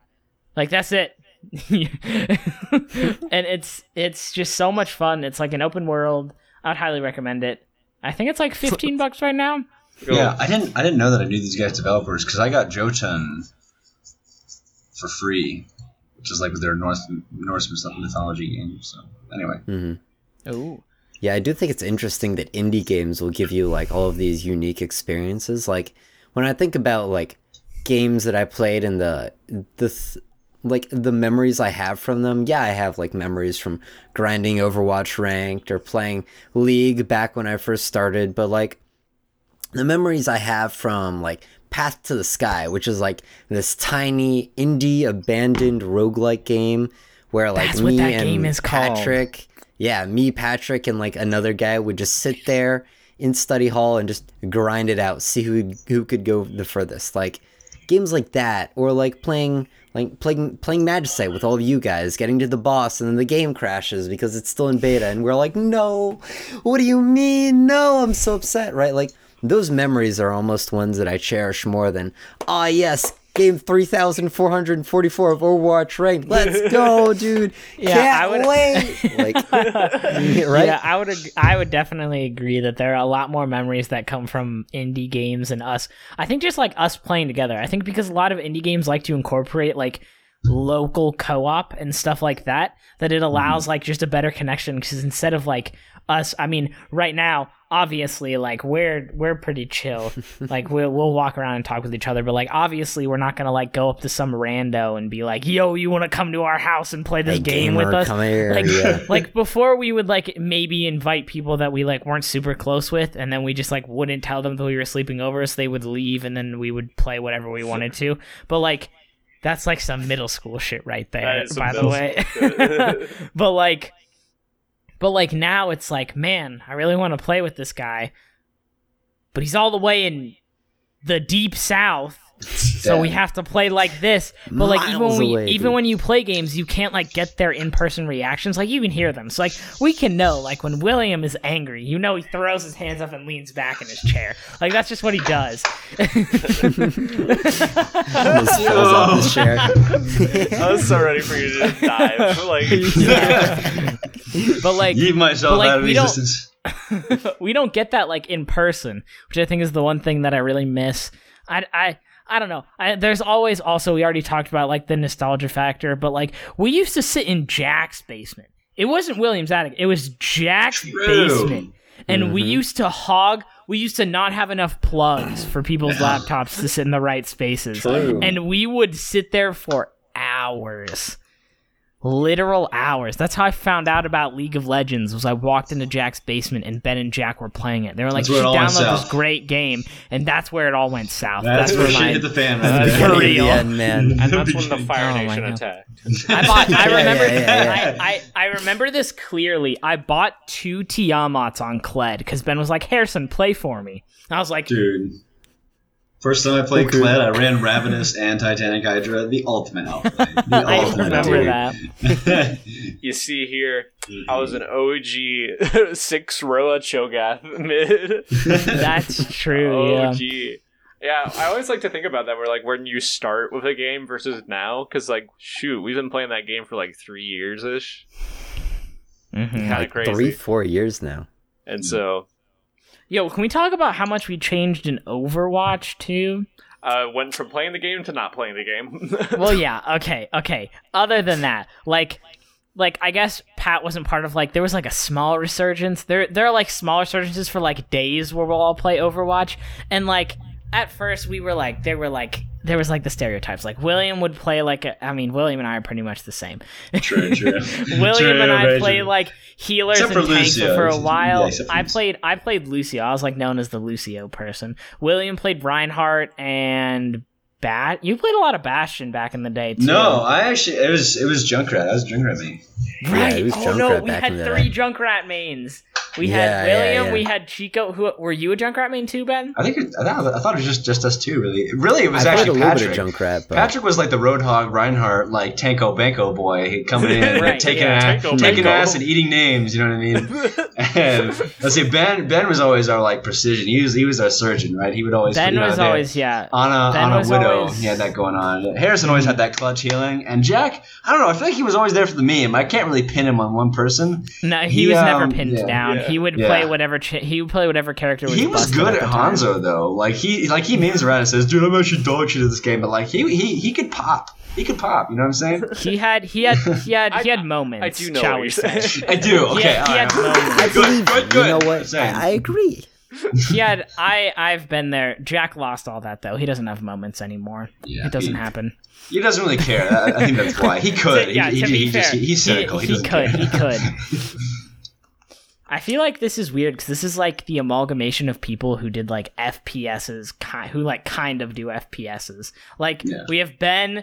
B: Like that's it. (laughs) and it's it's just so much fun. It's like an open world. I'd highly recommend it. I think it's like fifteen bucks right now.
C: Go.
D: Yeah, I didn't. I didn't know that I knew these guys developers because I got Jotun for free, which is like their Norse Norse mythology game. So anyway,
A: hmm
B: Ooh.
A: Yeah, I do think it's interesting that indie games will give you like all of these unique experiences. Like when I think about like games that I played and the the th- like the memories I have from them. Yeah, I have like memories from grinding Overwatch ranked or playing League back when I first started, but like the memories I have from like Path to the Sky, which is like this tiny indie abandoned roguelike game where like
B: That's
A: me
B: that
A: and
B: game is called.
A: Patrick, yeah, me, Patrick, and like another guy would just sit there in study hall and just grind it out, see who who could go the furthest. Like games like that, or like playing like playing playing Magicite with all of you guys, getting to the boss, and then the game crashes because it's still in beta, and we're like, no, what do you mean? No, I'm so upset, right? Like those memories are almost ones that I cherish more than, ah, yes, game 3444 of Overwatch ranked. Let's (laughs) go, dude.
B: Yeah,
A: Can't
B: I would-
A: wait. Like, (laughs) (laughs) right?
B: Yeah, I would I would definitely agree that there are a lot more memories that come from indie games and us. I think just like us playing together. I think because a lot of indie games like to incorporate like local co-op and stuff like that that it allows like just a better connection because instead of like us I mean right now obviously like we're we're pretty chill. (laughs) Like we'll we'll walk around and talk with each other but like obviously we're not going to like go up to some rando and be like yo you want to come to our house and play this
A: Hey,
B: game
A: gamer,
B: with us?
A: come here.
B: like
A: yeah. (laughs)
B: like before we would like maybe invite people that we like weren't super close with and then we just like wouldn't tell them that we were sleeping over so they would leave and then we would play whatever we wanted to. But like that's like some middle school shit right there
C: That is some
B: by the way. (laughs) but like but like now it's like man i really want to play with this guy. But he's all the way in the deep south (laughs) so we have to play like this but like even when, we,
A: away,
B: even
A: dude.
B: when you play games you can't like get their in-person reactions like you can hear them so like we can know like when william is angry you know he throws his hands up and leans back in his chair like that's just what he does
A: Almost falls off the chair.
C: I was so ready for you to just dive. Like,
B: but like (laughs)
D: Yeet myself
B: but, like,
D: out of
B: we don't-
D: existence. (laughs)
B: we don't get that like in person, which I think is the one thing that I really miss. I I I don't know. I, there's always also we already talked about like the nostalgia factor, but like we used to sit in Jack's basement. It wasn't William's attic. It was Jack's
D: True.
B: basement. And we
A: Mhm.
B: used to hog, we used to not have enough plugs for people's laptops to sit in the right spaces.
D: True.
B: And we would sit there for hours. Literal hours. That's how I found out about League of Legends. Was I walked into Jack's basement and Ben and Jack were playing it. They were like, "You should download this great game," and that's where it all went south.
D: That's,
B: That's,
D: where
B: where
D: shit hit the fan. Right
C: for
D: there.
B: for
A: Beginning of
B: real.
A: the end, man.
C: and that's when the (laughs) oh Fire
B: Oh
C: Nation attacked.
B: I bought. I (laughs) remember.
A: yeah, yeah, yeah.
B: I, I I remember this clearly. I bought two Tiamats on Kled because Ben was like, "Harrison, play for me." And I was like,
D: Dude. First time I played
A: Okay.
D: Kled, I ran Ravenous and Titanic Hydra, the ultimate outplay. The (laughs)
B: I
D: ultimate
B: remember
D: dude.
B: that. (laughs)
C: You see here, I was an OG (laughs) six Roa Cho'Gath mid.
B: That's true. Yeah.
C: OG. Yeah, I always like to think about that. Where like when you start with a game versus now, because like shoot, we've been playing that game for like three years ish,
B: Mhm.
C: kind of
A: Like
C: crazy.
A: three, four years now.
C: And so
B: Yo, can we talk about how much we changed in Overwatch too?
C: uh, went from playing the game to not playing the game. (laughs)
B: well, yeah. Okay. Okay. Other than that, like, like I guess Pat wasn't part of like there was like a small resurgence. There there are like small resurgences for like days where we'll all play Overwatch, and like at first we were like there were like there was like the stereotypes. Like William would play like a, I mean William and I are pretty much the same.
D: True, true. (laughs)
B: William
D: True,
B: and I
D: very
B: play
D: true.
B: like healers
D: Except
B: and
D: for
B: tanks
D: Lucio.
B: for a while.
D: for
B: I played I played Lucio. I was like known as the Lucio person. William played Reinhardt and Bat. You played a lot of Bastion back in the day too.
D: No, I actually it was it was Junkrat. I was Junkrat main.
B: right?
A: it was
B: oh no,
A: Junkrat
B: we had three
A: day.
B: Junkrat mains. We
A: Yeah,
B: had William.
A: yeah.
B: We had Chico. Who were you a Junkrat main too, Ben?
D: I think it, I thought I thought it was just just us two. Really, really it was
A: I played a
D: actually
A: little
D: Patrick.
A: bit of Junkrat, but
D: Patrick was like the Roadhog Reinhardt, like Tanko Banko boy coming in, (laughs)
B: Right,
D: taking
B: yeah.
D: ass,
C: Tanko
D: taking
C: Banko.
D: ass and eating names. You know what I mean? (laughs) and let's see, Ben Ben was always our like precision. He was he was our surgeon, right? He would always
B: Ben
D: you know,
B: was always yeah.
D: on a
B: Ben
D: on a widow.
B: Always-
D: He had that going on. Harrison always had that clutch healing, and Jack. I don't know. I feel like he was always there for the meme. I can't really pin him on one person.
B: No, he,
D: He,
B: was never
D: um,
B: pinned
D: yeah.
B: down.
C: Yeah.
B: He would
D: Yeah.
B: play whatever. Ch- he would play whatever character was.
D: He was good
B: at
D: at
B: the time.
D: Hanzo though. Like he like he memes around and says, "Dude, I'm actually dog shit at this game," but like he he he could pop. He could pop. You know what I'm saying? (laughs)
B: He had he had (laughs) he had he
C: I-
B: had moments.
C: I do know
B: shall
C: what
B: we
C: you're
B: say?
C: saying.
D: I do. Okay.
B: had- he had moments.
A: I
D: Good, good, good.
A: You know what? I, I agree.
B: Had (laughs) I I've been there. Jack lost all that though. He doesn't have moments anymore.
D: Yeah,
B: it doesn't
D: he-
B: happen.
D: He doesn't really care. I, I think that's why he (laughs) could.
B: yeah,
D: he,
B: to
D: he,
B: be
D: he
B: fair,
D: just, he- he's cynical.
B: he could.
D: care.
B: He could. (laughs) I feel like this is weird because this is like the amalgamation of people who did like FPSs, ki- who like kind of do FPSs. Like
D: Yeah.
B: we have Ben,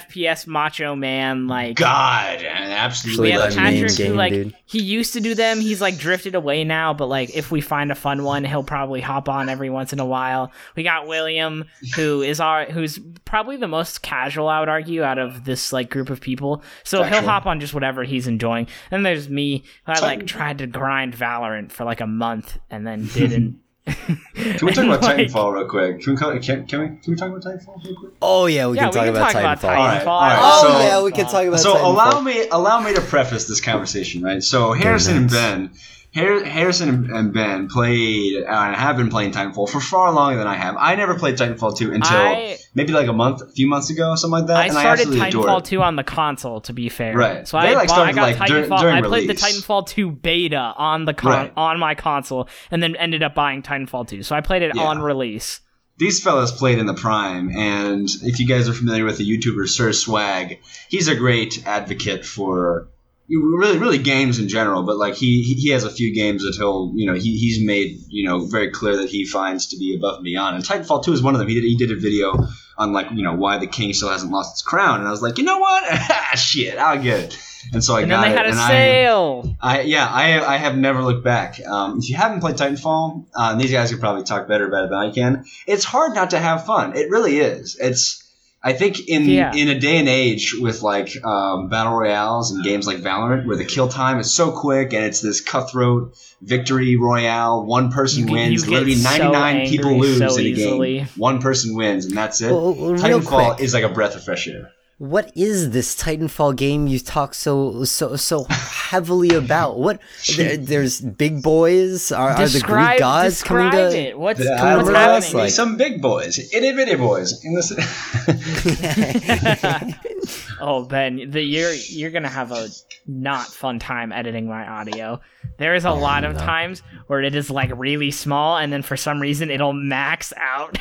B: FPS Macho Man, like
D: God,
B: we
D: absolutely.
B: have
A: Like main
B: Patrick who like
A: dude.
B: he used to do them. He's like drifted away now, but like if we find a fun one, he'll probably hop on every once in a while. We got William, who is our who's probably the most casual, I would argue, out of this like group of people. So he'll hop on just whatever he's enjoying. Then there's me, who I like tried to grind Valorant for like a month and then didn't. (laughs) (laughs)
D: Can we talk about
B: Like-
D: Titanfall real quick? Can we, call, can, can we can we talk about Titanfall real quick?
A: Oh yeah, we
B: Yeah,
A: can
B: we
A: talk
B: can
A: about
B: talk about
A: Titanfall.
B: Titanfall.
D: All right, all right.
A: Oh
D: So-
A: yeah, we can talk about
D: so
A: Titanfall.
D: allow me allow me to preface this conversation, right? So Harrison and. Ben, Har- Harrison and- Ben played uh, and have been playing Titanfall for far longer than I have. I never played Titanfall two until
B: I-
D: maybe like a month, a few months ago, something like that.
B: I
D: and
B: started
D: I
B: Titanfall 2 on the console, to be fair.
D: Right.
B: So
D: They,
B: I,
D: like,
B: bought- I got
D: like,
B: Titanfall.
D: during
B: I played the. Titanfall 2 beta on the con-
D: Right.
B: on my console, and then ended up buying Titanfall 2. So I played it
D: Yeah.
B: on release.
D: these fellas played in the prime, and if you guys are familiar with the YouTuber Sir Swag, he's a great advocate for really, really games in general. But like he he has a few games that he'll you know he, he's made you know very clear that he finds to be above and beyond. And Titanfall two is one of them. He did he did a video on like you know why the king still hasn't lost its crown, and I was like, you know what, (laughs) shit, I'll get it. And so I
B: And then
D: got
B: they
D: it,
B: had a
D: and I,
B: sale.
D: I yeah, I I have never looked back. Um, if you haven't played Titanfall, uh, these guys could probably talk better about it than I can. It's hard not to have fun. It really is. It's I think in
B: Yeah.
D: in a day and age with like um, battle royales and games like Valorant, where the kill time is so quick and it's this cutthroat victory royale, one person
B: You
D: wins,
B: you get
D: literally
B: so
D: ninety nine people lose
B: so
D: in a
B: easily.
D: game. One person wins, and that's it.
A: Well, well,
D: Titanfall
A: quick.
D: is like a breath of fresh air.
A: What is this Titanfall game you talk so so so heavily about? What (laughs) there, there's big boys? Are, are the
B: Describe,
A: Greek gods
B: describe
A: coming to?
B: it. What's,
D: Yeah,
A: coming
B: what's
A: to
D: we're
A: us,
B: happening?
A: like-
D: some big boys, itty bitty boys. In this, (laughs) (laughs)
B: oh, Ben, the, you're you're gonna have a not fun time editing my audio. There is a lot of
A: no.
B: times where it is like really small, and then for some reason it'll max out.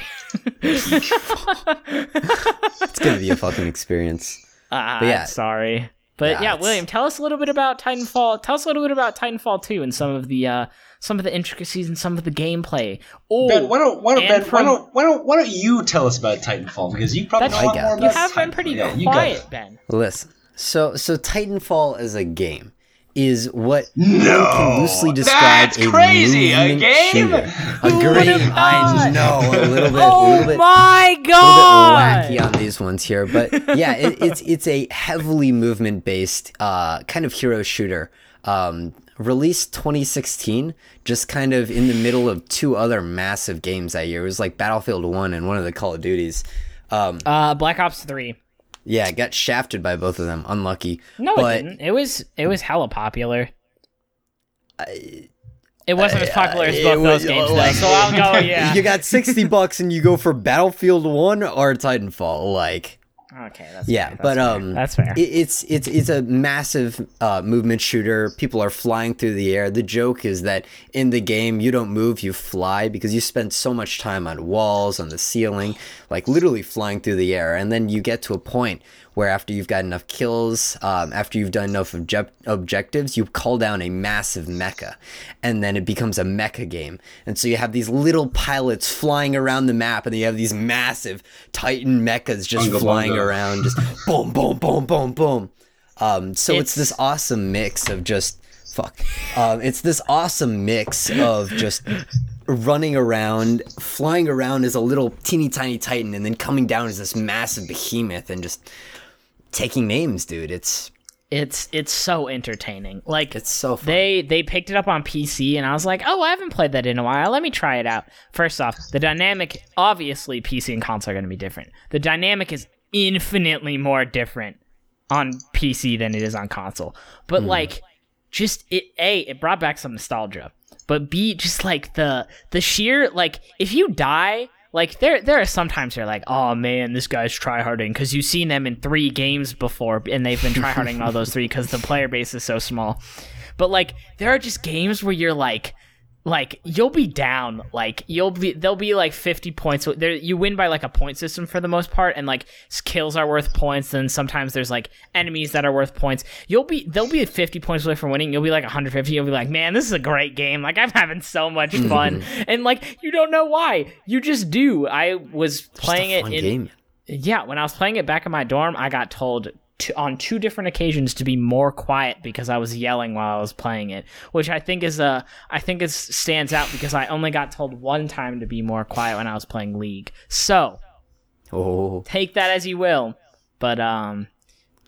A: It's gonna be a fucking experience. (laughs)
B: Ah,
A: But yeah.
B: sorry. But
A: Yeah,
B: yeah, William, tell us a little bit about Titanfall. Tell us a little bit about Titanfall 2 and some of the uh, some of the intricacies and some of the gameplay. Oh,
D: Ben, why don't why don't,
B: and
D: ben, why don't why don't why don't you tell us about Titanfall because you probably know a lot
A: I
D: more
A: got
D: about
B: you have been pretty
D: Yeah,
B: quiet. Ben.
A: Listen, so so Titanfall as a game is what
D: No,
A: one can loosely describe
D: that's
A: a
D: crazy. A
A: movement
D: game?
A: shooter. A
B: Who
A: game,
B: would've
A: I know a little bit, a
B: Oh
A: little bit.
B: my
A: a little bit wacky on these ones here, but yeah, it, (laughs) it's it's a heavily movement based uh, kind of hero shooter. Um, released 2016, just kind of in the middle of two other massive games that year. It was like Battlefield One and one of the Call of Duties. Um,
B: Uh, Black Ops 3.
A: Yeah, it got shafted by both of them. Unlucky.
B: No,
A: but
B: it didn't. It was it was hella popular. it wasn't as popular as both
A: was-
B: those games, though,
A: like-
B: so I'll go. (laughs) Yeah.
A: you got 60 bucks and you go for Battlefield One or Titanfall. Like,
B: okay, that's
A: yeah,
B: fair,
A: but
B: that's fair,
A: um,
B: that's fair.
A: It, it's it's it's a massive uh, movement shooter. People are flying through the air. The joke is that in the game you don't move, you fly because you spend so much time on walls, on the ceiling, like literally flying through the air. And then you get to a point where after you've got enough kills, um, after you've done enough object- objectives, you call down a massive mecha, and then it becomes a mecha game. And so you have these little pilots flying around the map, and then you have these massive Titan mechas just
D: Bunga
A: flying
D: bunga.
A: around, just (laughs) boom, boom, boom, boom, boom. Um, so it's,
B: It's-
A: this awesome mix of just fuck. Um, it's this awesome mix of just running around, flying around as a little teeny tiny titan, and then coming down as this massive behemoth, and just taking names, dude. It's
B: It's it's so entertaining. Like
A: it's so fun.
B: they they picked it up on PC and I was like, "Oh, I haven't played that in a while. Let me try it out." First off, the dynamic obviously PC and console are going to be different. The dynamic is infinitely more different on PC than it is on console. But mm. like just it A, it brought back some nostalgia. But B, just like the the sheer like if you die like there, there are sometimes you're like, oh man, this guy's tryharding because you've seen them in three games before, and they've been tryharding in all those three because the player base is so small. But like, there are just games where you're like, like you'll be down like you'll be there'll be like 50 points there you win by like a point system for the most part and like kills are worth points and sometimes there's like enemies that are worth points. You'll be they'll be 50 points away from winning you'll be like 150 you'll be like man this is a great game like i'm having so much fun. And like you don't know why you just do. I was playing it in
A: game.
B: yeah, when I was playing it back in my dorm, I got told to, on two different occasions to be more quiet because I was yelling while I was playing it, which I think is a I think is stands out because I only got told one time to be more quiet when I was playing League. So
A: Oh,
B: take that as you will, but um,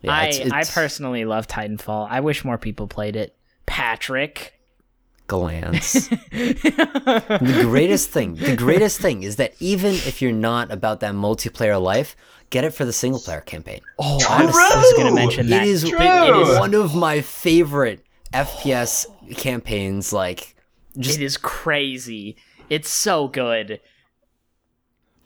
A: yeah,
B: I
A: it's,
B: I personally love Titanfall. I wish more people played it. Patrick.
A: Glance. (laughs) the greatest thing, the greatest thing is that even if you're not about that multiplayer life, get it for the single player campaign.
B: Oh, I was, I was gonna mention that.
A: It is
D: True!
A: it is one of my favorite FPS campaigns. Like, just
B: it is crazy. It's so good.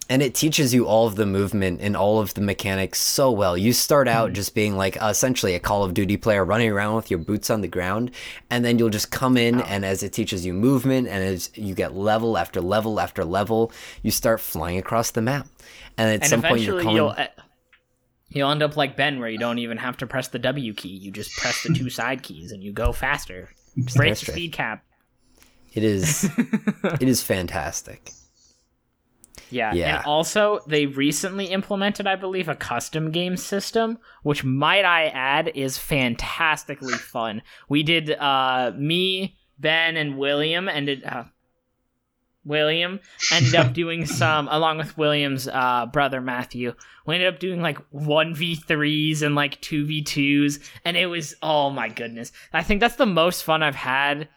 A: And it teaches you all of the movement and all of the mechanics so well. You start out just being like essentially a Call of Duty player running around with your boots on the ground, and then you'll just come in and as it teaches you movement and as you get level after level after level, you start flying across the map. And at
B: and
A: some point you're calling
B: you'll uh, you'll end up like Ben, where you don't even have to press the W key. You just press the two (laughs) side keys and you go faster. Break the speed cap.
A: it is (laughs) it is fantastic.
B: Yeah.
A: Yeah.
B: And also, they recently implemented, I believe, a custom game system, which might I add is fantastically fun. We did uh me, Ben, and William ended uh William (laughs) ended up doing some along with William's uh brother Matthew. We ended up doing like 1v3s and like 2v2s and it was oh my goodness. I think that's the most fun I've had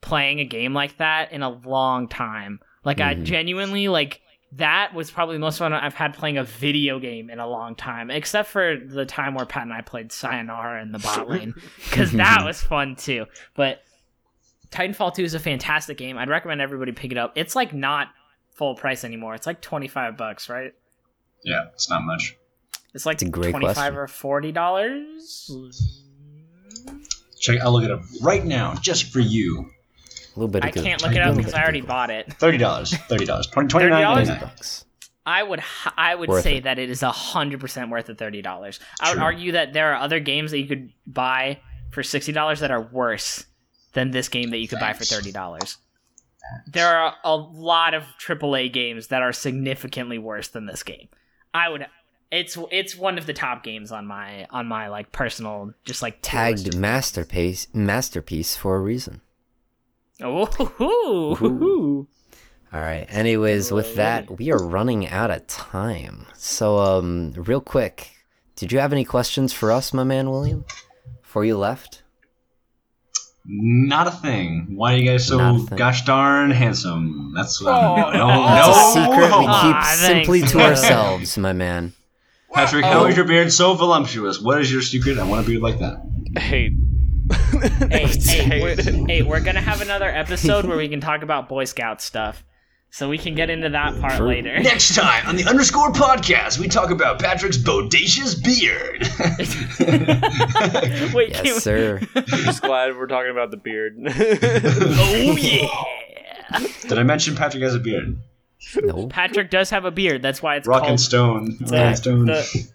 B: playing a game like that in a long time. Like I
A: Mhm.
B: genuinely like that was probably the most fun I've had playing a video game in a long time, except for the time where Pat and I played Sayonara in the bot lane, because that (laughs) was fun too. But Titanfall 2 is a fantastic game. I'd recommend everybody pick it up. It's like not full price anymore. It's like 25 bucks, right?
D: Yeah, it's not much.
B: It's like
A: It's a great
B: 25
A: question.
B: or 40 dollars.
D: Check. I'll look it up right now, just for you.
A: A little bit
B: I
A: good-
B: can't look it up because I already
A: good-
B: bought it.
D: Thirty dollars. Thirty dollars. Twenty nine
B: $30?
D: ninety
A: Thirty
D: nine.
A: bucks.
B: I would h- I would
A: Worth
B: say
A: it.
B: that it is hundred percent worth the thirty dollars. I would argue that there are other games that you could buy for sixty dollars that are worse than this game that you could buy for thirty dollars. There are a lot of AAA games that are significantly worse than this game. I would. It's it's one of the top games on my on my like personal just like.
A: Tagged masterpiece masterpiece for a reason.
B: Oh, hoo, hoo, hoo.
A: All right. Anyways, with that, we are running out of time. So, um, real quick, did you have any questions for us, my man William, before you left?
D: Not a thing. Why are you guys so gosh darn handsome? That's what
B: Oh,
D: I'm. No,
B: no.
A: It's
D: no.
A: a secret we
B: Ah,
A: keep
B: thanks,
A: simply to (laughs) ourselves, my man.
D: Patrick, how is your beard so voluptuous? What is your secret? I want a beard like that.
C: Hate. (laughs)
B: hey, hey,
C: Hate.
B: we're, hey, we're gonna have another episode where we can talk about Boy Scout stuff, so we can get into that part
A: True.
B: later.
D: Next time on the Underscore Podcast, we talk about Patrick's bodacious beard. (laughs)
B: Wait, can we-
A: Yes, sir.
C: I'm (laughs) just glad we're talking about the beard.
B: Oh yeah.
D: Did I mention Patrick has a beard?
A: No.
B: Patrick does have a beard. That's why it's
D: Rock and Stone. Rock and Stone.
B: the-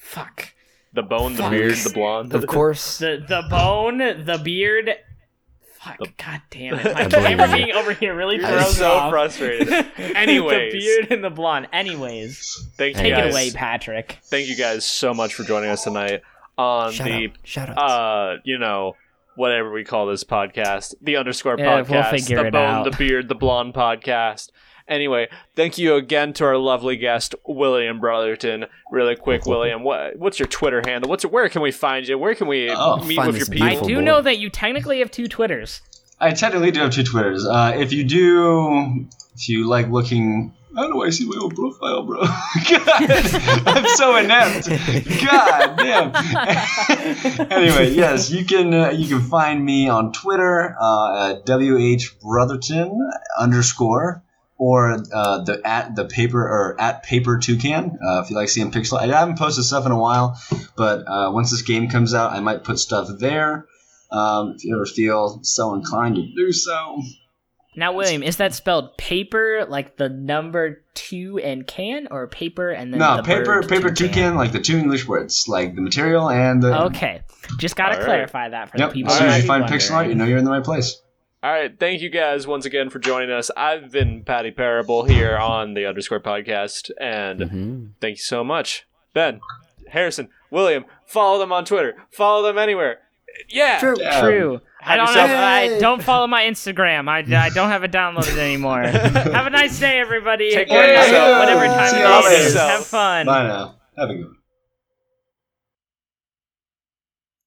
B: fuck
C: the bone, the
B: Fuck.
C: beard, the blonde.
A: Of course.
B: the the bone, the beard. Fuck, god damn it! (laughs) My
A: I believe
B: camera being over here really
C: I'm
B: throws
C: so
B: off.
C: frustrated. (laughs) Anyways.
B: the beard and the blonde. Anyways,
C: thank you
B: take
C: guys.
B: it away, Patrick.
C: Thank you guys so much for joining us tonight on
A: Shout
C: the
A: out. Shout out.
C: uh, you know, whatever we call this podcast, the underscore
B: Yeah,
C: podcast,
B: we'll figure
C: the
B: it
C: bone,
B: out.
C: the beard, the blonde podcast. Anyway, thank you again to our lovely guest William Brotherton. Really quick, William, what, what's your Twitter handle? What's where can we find you? Where can we
D: Oh,
C: meet with your
A: this
C: people?
B: I do
A: boy.
B: know that you technically have two Twitters.
D: I technically do have two Twitters. Uh, if you do, if you like looking, how do I see my own profile, bro? (laughs) God, I'm so inept. God damn. (laughs) anyway, yes, you can uh, you can find me on Twitter uh, at wh brotherton underscore or uh, the at the paper or at paper toucan uh, if you like seeing pixel. I haven't posted stuff in a while, but uh, once this game comes out, I might put stuff there. Um, if you ever feel so inclined to do so.
B: Now, William, is that spelled paper like the number two and can, or paper and then
D: No,
B: the
D: paper,
B: bird
D: paper
B: toucan?
D: toucan, like the two English words, like the material and the.
B: Okay, just gotta
C: All right.
B: clarify that for
D: Yep.
B: the people.
D: As
B: who
D: soon as you
B: be
D: find pixel art, you know you're in the right place.
C: All right, thank you guys once again for joining us. I've been Patty Parable here on the Underscore Podcast, and
A: hmm
C: thank you so much, Ben, Harrison, William. Follow them on Twitter. Follow them anywhere. Yeah.
A: True.
D: Yeah.
B: True. I don't
C: yourself-
B: have. I don't follow my Instagram. I, I don't have it downloaded anymore. (laughs) have a nice day, everybody.
C: Take care of yourself.
B: Whatever time
D: See
B: it
D: you all
B: Have fun.
D: Bye now. Have a good one.